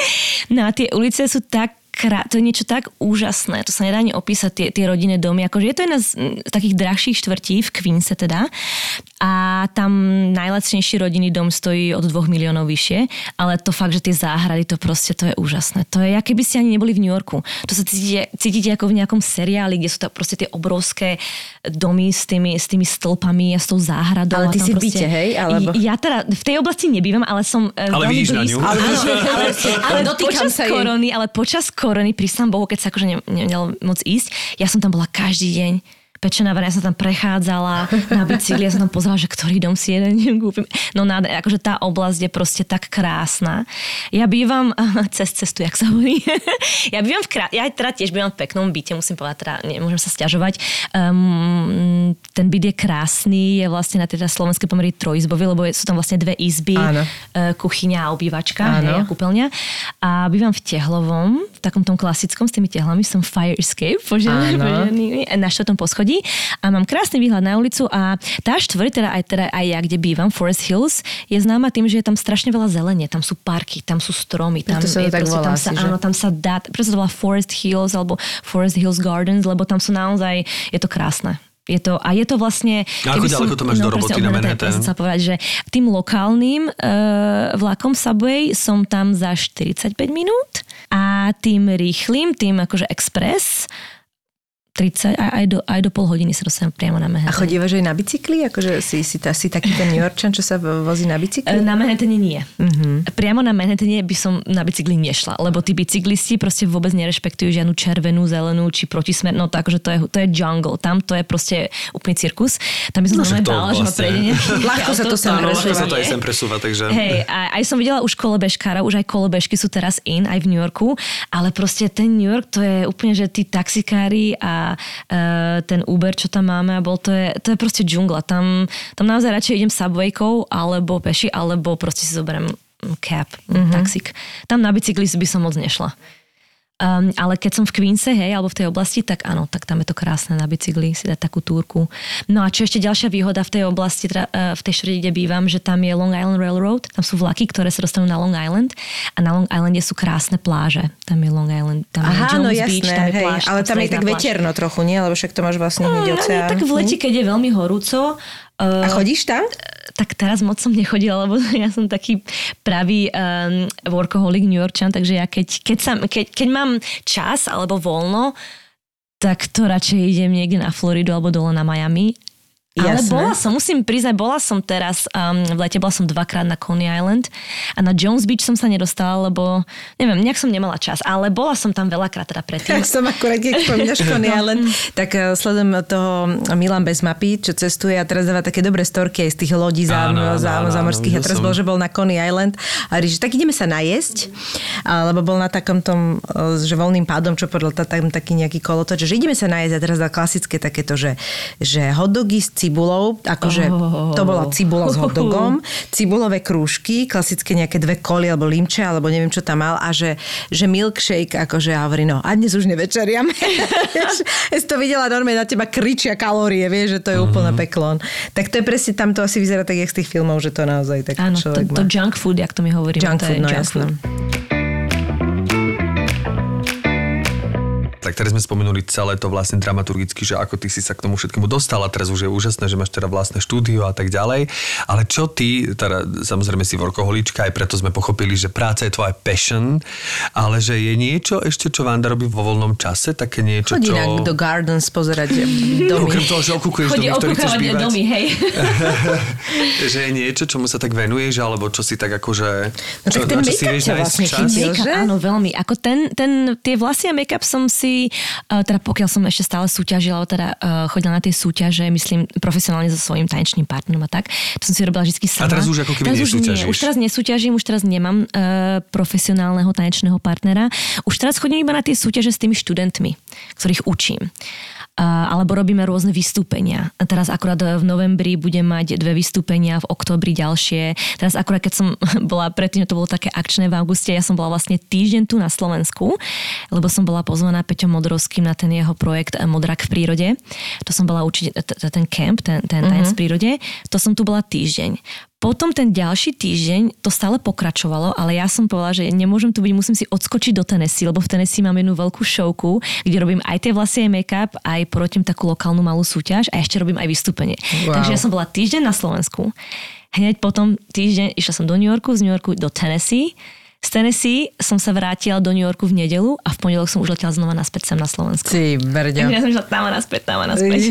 No a tie ulice sú tak krá... to je niečo tak úžasné, to sa nedá ani opísať, tie, tie rodinné domy, akože je to jedna z takých drahších štvrtí v Queense teda a tam najlacnejší rodinný dom stojí od 2 miliónov vyššie, ale to fakt, že tie záhrady, to proste, to je úžasné. To je, aké by ste ani neboli v New Yorku. To sa cítite, cítite ako v nejakom seriáli, kde sú tam proste tie obrovské domy s tými, s tými stĺpami a s tou záhradou. Ale ty si proste- byte, hej? Alebo- Ja teda v tej oblasti nebývam, ale som e, Ale veľmi vidíš na blízko. ňu. Ale, ale, ale Dotýkam počas sa jej. korony, ale počas korony, prísam Bohu, keď sa akože ne, nedalo moc ísť, ja som tam bola každý deň pečená ja som tam prechádzala na bicykli, ja som tam pozerala, že ktorý dom si jeden kúpim. No nádher, akože tá oblasť je proste tak krásna. Ja bývam cez cestu, jak sa hovorí. ja bývam v krá... ja teda tiež bývam v peknom byte, musím povedať, teda nemôžem sa stiažovať. Um, ten byt je krásny, je vlastne na teda slovenské pomery trojizbový, lebo sú tam vlastne dve izby, Áno. e, kuchyňa a obývačka, hej, a kúpeľňa. A bývam v Tehlovom, v takom tom klasickom s tými tehlami, som fire escape, požiarný, na štvrtom poschodí a mám krásny výhľad na ulicu a tá štvrť, teda aj, teda aj ja, kde bývam, Forest Hills, je známa tým, že je tam strašne veľa zelenie, tam sú parky, tam sú stromy, tam, to sa je, tak proste, volá tam sa, že? áno, tam sa dá, preto sa to volá Forest Hills alebo Forest Hills Gardens, lebo tam sú naozaj, je to krásne. Je to, a je to vlastne... A ako ďaleko to máš do presne, roboty na Manhattan? ja som povedať, že tým lokálnym uh, vlakom Subway som tam za 45 minút a tým rýchlým, tým akože express 30, aj, aj, do, aj do pol hodiny sa dostanem priamo na A Manhattan. chodívaš aj na bicykli? Akože si, si, ta, si taký ten New Yorkčan, čo sa vozí na E, bicykli? Na Manhattane nie. Mhm. Priamo na Manhattane by som na bicykli nešla, lebo tí bicyklisti proste vôbec nerešpektujú žiadnu červenú, zelenú či protismer. No takže to je, to je jungle. Tam to je proste úplný cirkus. Tam by som No, no, to bála, že ma vlastne. prejde nejaký Ľahko sa to sem presúva. sa to aj sem presúva, takže... Hej, a aj som videla už kolebežkárov, už aj kolebežky sú teraz in, aj v New Yorku, ale proste ten New York, to je úplne, že tí taxikári a e, ten Uber, čo tam máme, a bol, to je, to je proste džungla. Tam, tam naozaj radšej idem subwaykou, alebo peši, alebo proste si zoberiem cab, mm-hmm. taxík. Tam na bicykli by som moc nešla. Um, ale keď som v Queense, hej, alebo v tej oblasti, tak áno, tak tam je to krásne na bicykli, si dať takú túrku. No a čo ešte ďalšia výhoda v tej oblasti, teda, uh, v tej štvrti, kde bývam, že tam je Long Island Railroad, tam sú vlaky, ktoré sa dostanú na Long Island a na Long Islande sú krásne pláže. Tam je Long Island, tam je Aha, Jones no Beach, jasné, tam je hej, pláž. ale tam je stojíš tak na pláži. veterno trochu, nie? Lebo však to máš vlastne hneď No, oceán. tak v lete, keď je veľmi horúco, A chodíš tam? Tak teraz moc som nechodila, lebo ja som taký pravý um, workaholic New Yorkčan, takže ja keď, keď, sa, keď, keď mám čas alebo voľno, tak to radšej idem niekde na Floridu alebo dole na Miami. Ale Jasné. bola som, musím priznať, bola som teraz, um, v lete bola som dvakrát na Coney Island a na Jones Beach som sa nedostala, lebo neviem, nejak som nemala čas, ale bola som tam veľakrát teda predtým. Tak som akurát, keď spomínaš Coney Island, tak eh, sledujem toho Milan bez mapy, čo cestuje a teraz dáva také dobré storky aj z tých lodí zá, Áno, áno, zá, áno, zámorských. A teraz som. bol, že bol na Coney Island a že tak ideme sa najesť, lebo bol na takom tom, eh, že voľným pádom, čo podľa ta, tam taký nejaký kolotoč, že ideme sa najesť a teraz dá klasické takéto, že, že hotdogy s cibulou, akože Oh. to bola cibula s hotdogom, cibulové krúžky, klasické nejaké dve koly alebo limče, alebo neviem, čo tam mal a že, že milkshake, akože ja hovorím, no a dnes už nevečeriam. ja to videla normálne na teba kričia kalórie, vieš, že to je úplne peklon. Tak to je presne, tam to asi vyzerá tak, jak z tých filmov, že to naozaj tak Áno, to, človek to má. junk food, jak to my hovoríme. Junk to food, no junk jasné. food. Tak teraz sme spomenuli celé to vlastne dramaturgicky, že ako ty si sa k tomu všetkému dostala, teraz už je úžasné, že máš teda vlastné štúdio a tak ďalej. Ale čo ty, teda samozrejme si workoholička, aj preto sme pochopili, že práca je tvoja passion, ale že je niečo ešte, čo Vanda robí vo voľnom čase, také niečo, Chodí čo... do Gardens pozerať domy. Okrem toho, že okúkuješ Chodí domy, v ktorých chceš bývať. domy, hej. že je niečo, čomu sa tak venuješ, alebo čo si tak akože... No tak čo, ten na čo si make-up vieš ťa vlastne čas? chytil. Make-up, že? áno, veľmi. Ako ten, ten, tie vlasy a make-up som si, uh, teda pokiaľ som ešte stále súťažila, teda uh, chodila na tie súťaže, myslím, profesionálne so svojím tanečným partnerom a tak, to som si robila vždy sama. teraz už ako keby teraz už nie, už teraz nesúťažím, už teraz nemám uh, profesionálneho tanečného partnera. Už teraz chodím iba na tie súťaže s tými študentmi, ktorých učím. Alebo robíme rôzne vystúpenia. Teraz akurát v novembri budem mať dve vystúpenia, v oktobri ďalšie. Teraz akurát, keď som bola predtým, to bolo také akčné v auguste, ja som bola vlastne týždeň tu na Slovensku, lebo som bola pozvaná Peťom Modrovským na ten jeho projekt eh, Modrak v prírode. To som bola t- ten camp, ten, ten tanec v prírode. To som tu bola týždeň. Potom ten ďalší týždeň to stále pokračovalo, ale ja som povedala, že nemôžem tu byť, musím si odskočiť do Tennessee, lebo v Tennessee mám jednu veľkú showku, kde robím aj tie vlasy, aj make-up, aj porotím takú lokálnu malú súťaž a ešte robím aj vystúpenie. Wow. Takže ja som bola týždeň na Slovensku. Hneď potom týždeň išla som do New Yorku, z New Yorku do Tennessee. Z Tennessee som sa vrátila do New Yorku v nedelu a v pondelok som už letela znova naspäť sem na Slovensku. Ty. Ja som išla tam a naspäť, tam a naspäť.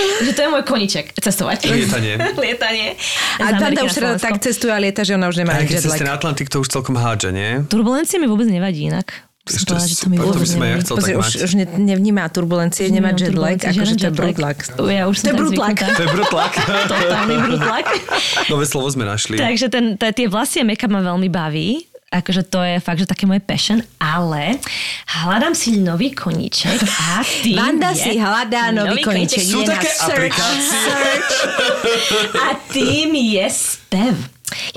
že to je môj koniček, cestovať. Lietanie. Lietanie. A Ameriky už na teda tak cestuje a lieta, že ona už nemá jet lag. ten Atlantik to už celkom hádže, nie? Turbulencie mi vôbec nevadí inak. Som Ešte povedala, že to mi super, to by vôbec som aj ja nevadí. chcel Pozri, tak už, už ne, nevníma turbulencie, nemá jet lag, akože to je brutlak. Ja už som To je brutlak. To je brutlak. Totálny brutlak. Nové slovo sme našli. Takže ten, tie vlasy a make-up ma veľmi baví. Akože to je fakt, že také moje passion, ale hľadám si nový koníček a tým Vanda je si hľadá nový koníček. Sú také search, aplikácie. search. a tým je spev.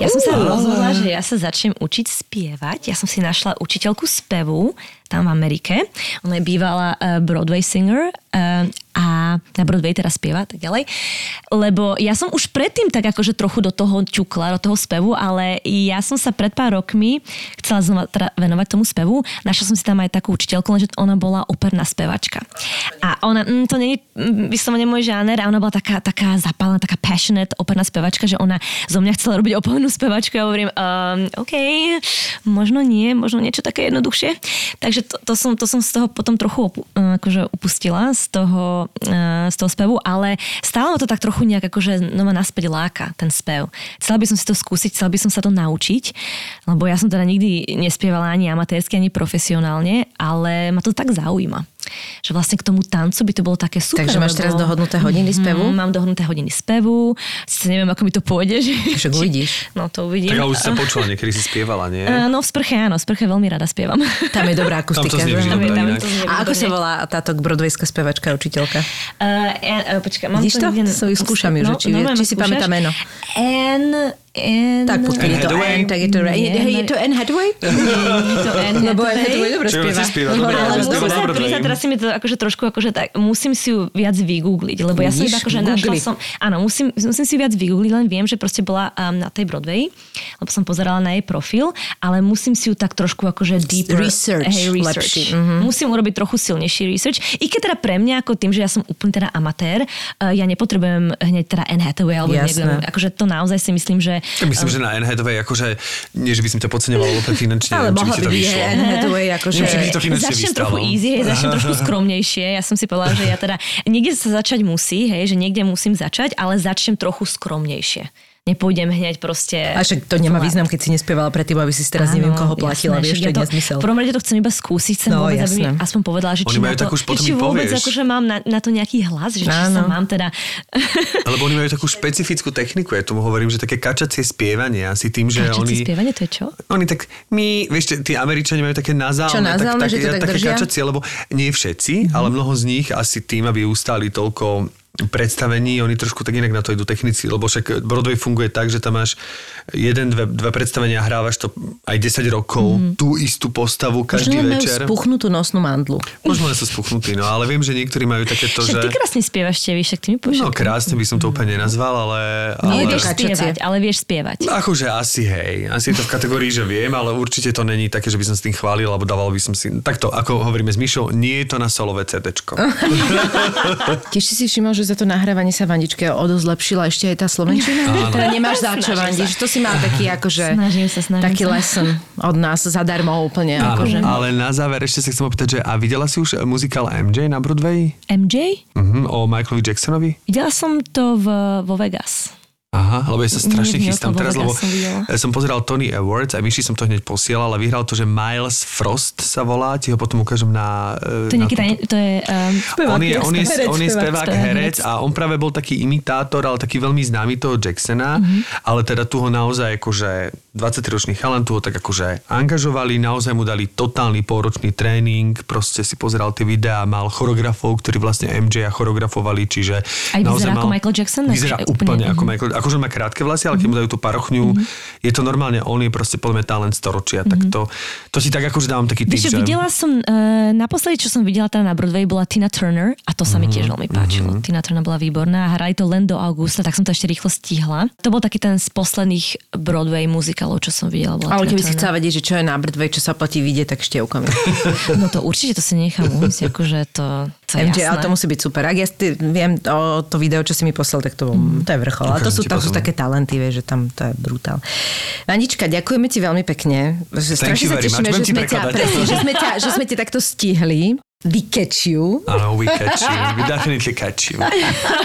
Ja som sa rozhodla, že ja sa začnem učiť spievať. Ja som si našla učiteľku spevu tam v Amerike. Ona je bývalá uh, Broadway singer uh, a na Broadway teraz spieva tak ďalej. Lebo ja som už predtým tak akože trochu do toho ťukla, do toho spevu, ale ja som sa pred pár rokmi chcela znova teda venovať tomu spevu. Našla som si tam aj takú učiteľku, lenže ona bola operná spevačka. A ona, mm, to nie je mm, vyslovene môj žáner, a ona bola taká, taká zapálená, taká passionate operná spevačka, že ona zo mňa chcela robiť operný spevačku. Ja hovorím, um, OK, možno nie, možno niečo také jednoduchšie. Takže to, to, som, to som z toho potom trochu opu, akože upustila, z toho, uh, z toho spevu, ale stále ma to tak trochu nejak akože no ma naspäť láka, ten spev. Chcela by som si to skúsiť, chcela by som sa to naučiť, lebo ja som teda nikdy nespievala ani amatérsky, ani profesionálne, ale ma to tak zaujíma že vlastne k tomu tancu by to bolo také super. Takže máš lebo... teraz dohodnuté hodiny spevu? Mm, mám dohodnuté hodiny spevu. Sice neviem, ako mi to pôjde. Že... Však uvidíš. No to uvidím. Tak už sa počula, niekedy si spievala, nie? Uh, no v sprche áno, v sprche veľmi rada spievam. Tam je dobrá akustika. Tam to Tam je- tam to A ako sa volá táto broadwayská spevačka, učiteľka? Uh, uh, počkaj, mám Vidíš to? niekde- To ju skúšam ju, že či- normálne či si pamätám meno. Anne, Anne... Tak počkaj, je to? Anne, tak je to Anne. Nie, Hej, je no- to Anne Hathaway? Nie, nie to Anne Lebo Anne Hathaway Hathaway. dobre spieva. si spieva dobre, No, ale musím sa priznať, teraz si mi to akože trošku, akože tak, musím si ju viac vygoogliť, lebo ja som iba akože našla som, áno, musím, musím si viac vygoogliť, len viem, že proste bola um, na tej Broadway, lebo som pozerala na jej profil, ale musím si ju tak trošku akože deeper... Research Hej, research. lepší, mhm. Musím urobiť trochu silnejší research, i keď teda pre mňa, ako tým, že ja som úplne teda amatér, uh, ja nepotrebujem hneď teda Anne Hathaway, alebo Jasné. niekto, akože to naozaj si myslím, že myslím, že na Anne Hathaway, akože, nie, že by som ťa podceňoval úplne finančne, Ale mohla by to byť. Anne Hathaway, akože... Neviem, by to finančne Začnem vystalo. trochu easy, hej, začnem trošku skromnejšie. Ja som si povedala, že ja teda niekde sa začať musí, hej, že niekde musím začať, ale začnem trochu skromnejšie. Nepôjdem hneď proste... A však to nemá význam, keď si nespievala predtým, aby si teraz neviem koho platila, vieš, to je ja nezmysel. V prvom rade to chcem iba skúsiť, chcem No, vôbec, aby mi jasné. aspoň povedala, že Oni či, majú na to, takú už potom či vôbec povieš. akože mám na, na to nejaký hlas, že či sa Áno. mám teda... Lebo oni majú takú špecifickú techniku, ja tomu hovorím, že také kačacie spievanie, asi tým, že Kačacie oni... spievanie, to je čo? Oni tak, my, vieš, tí Američania majú také nazálne, Čo, nazálne, tak, že to tak také kačacie, lebo nie všetci, ale mnoho z nich asi tým, aby ustáli toľko predstavení, oni trošku tak inak na to idú technici, lebo však Broadway funguje tak, že tam máš jeden, dve, dve predstavenia, hrávaš to aj 10 rokov, tú istú postavu každý Možno večer. spuchnutú nosnú mandlu. Možno sú spuchnutí, no ale viem, že niektorí majú takéto, Však že... ty krásne spievaš, Tevi, však ty mi povieš. No krásne by som to úplne nenazval, ale... Nie, ale... vieš spievať, ale vieš spievať. Akože asi hej, asi je to v kategórii, že viem, ale určite to není také, že by som s tým chválil, alebo dával by som si... Takto, ako hovoríme s Myšou, nie je to na solové CDčko. Tiež si si všimol, že za to nahrávanie sa Vandičke o dosť zlepšila ešte aj tá Slovenčina? Teda nemáš za čo, Snažím Vandi, sa. že to si mal taký akože... Snažím sa, snažím taký sa. lesson od nás zadarmo úplne. Áno, Akože. ale na záver ešte sa chcem opýtať, že a videla si už muzikál MJ na Broadway? MJ? Mhm, o Michaelovi Jacksonovi? Videla som to v, vo Vegas. Aha, lebo ja sa strašne chystám teraz, lebo som videla. som pozeral Tony Awards a Myši som to hneď posielal a vyhral to, že Miles Frost sa volá, ti ho potom ukážem na... e, To je na nejaký to je... Um, on je, on je, herec, on je spevák, herec a on práve bol taký imitátor, ale taký veľmi známy toho Jacksona, ale teda tu ho naozaj akože 23-ročný chalan tu ho tak akože angažovali, naozaj mu dali totálny pôročný tréning, proste si pozeral tie videá, mal choreografov, ktorí vlastne MJ a choreografovali, čiže Aj vyzerá ako Michael Jackson? Vyzerá úplne úplne, ako mhm. Michael, akože má krátke vlasy, ale keď mu dajú tú parochňu, je to normálne, on je proste podľa mňa talent storočia, tak to, to si tak akože dávam taký tip, že... videla som, uh, naposledy, čo som videla teda na Broadway, bola Tina Turner a to sa mi Mhm, tiež veľmi páčilo. Tina Turner bola výborná a hrali to len do augusta, tak som to ešte rýchlo stihla. To bol taký ten z posledných Broadway muzikálov, čo som videla. Bola Ale Tina keby si Turner. chcela vedieť, že čo je na Brdvej, čo sa platí vidieť, tak štievkami. No to určite, to si nechám ujsť, akože to, to je MJ, jasné. ale to musí byť super. Ak ja si viem o to video, čo si mi poslal, tak to, to je vrchol. Ale to sú, tam sú také talenty, vieš, že tam to je brutál. Vandička, ďakujeme ti veľmi pekne. Že strašne sa tešíme, že sme, ťa, presne, že, sme ťa, že sme ťa takto stihli. We catch you. Áno, we catch you. We definitely catch you.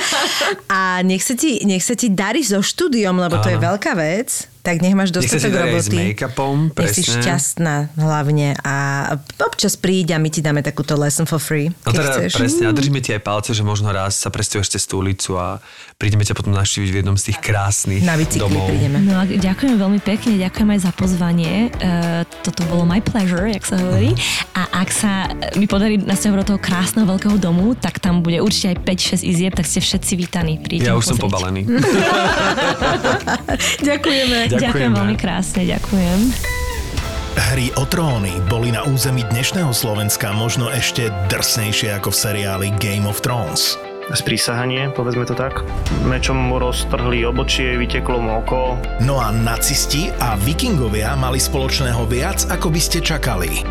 A nech sa ti, nech sa ti darí so štúdiom, lebo to je veľká vec. Tak nech máš Nech sa ti dostatok s roboty. make-upom, Nech si šťastná hlavne a občas príď a my ti dáme takúto lesson for free, No teda chceš. presne, a držíme ti aj palce, že možno raz sa presťahuješ cez tú ulicu a prídeme ťa potom navštíviť v jednom z tých krásnych Na bicykli domov. prídeme. No a ďakujem veľmi pekne, ďakujem aj za pozvanie. Uh, toto bolo my pleasure, jak sa hovorí. A ak sa mi podarí nasťahovať do toho krásneho veľkého domu, tak tam bude určite aj 5-6 izieb, tak ste všetci vítaní. Príďte Ja už som pozrieť. pobalený. Ďakujeme. Ďakujem veľmi krásne, ďakujem. Hry o tróny boli na území dnešného Slovenska možno ešte drsnejšie ako v seriáli Game of Thrones. sprísahanie, povedzme to tak. Mečom mu roztrhli obočie, vyteklo mu oko. No a nacisti a vikingovia mali spoločného viac, ako by ste čakali.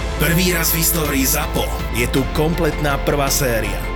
Prvý raz v histórii ZAPO je tu kompletná prvá séria.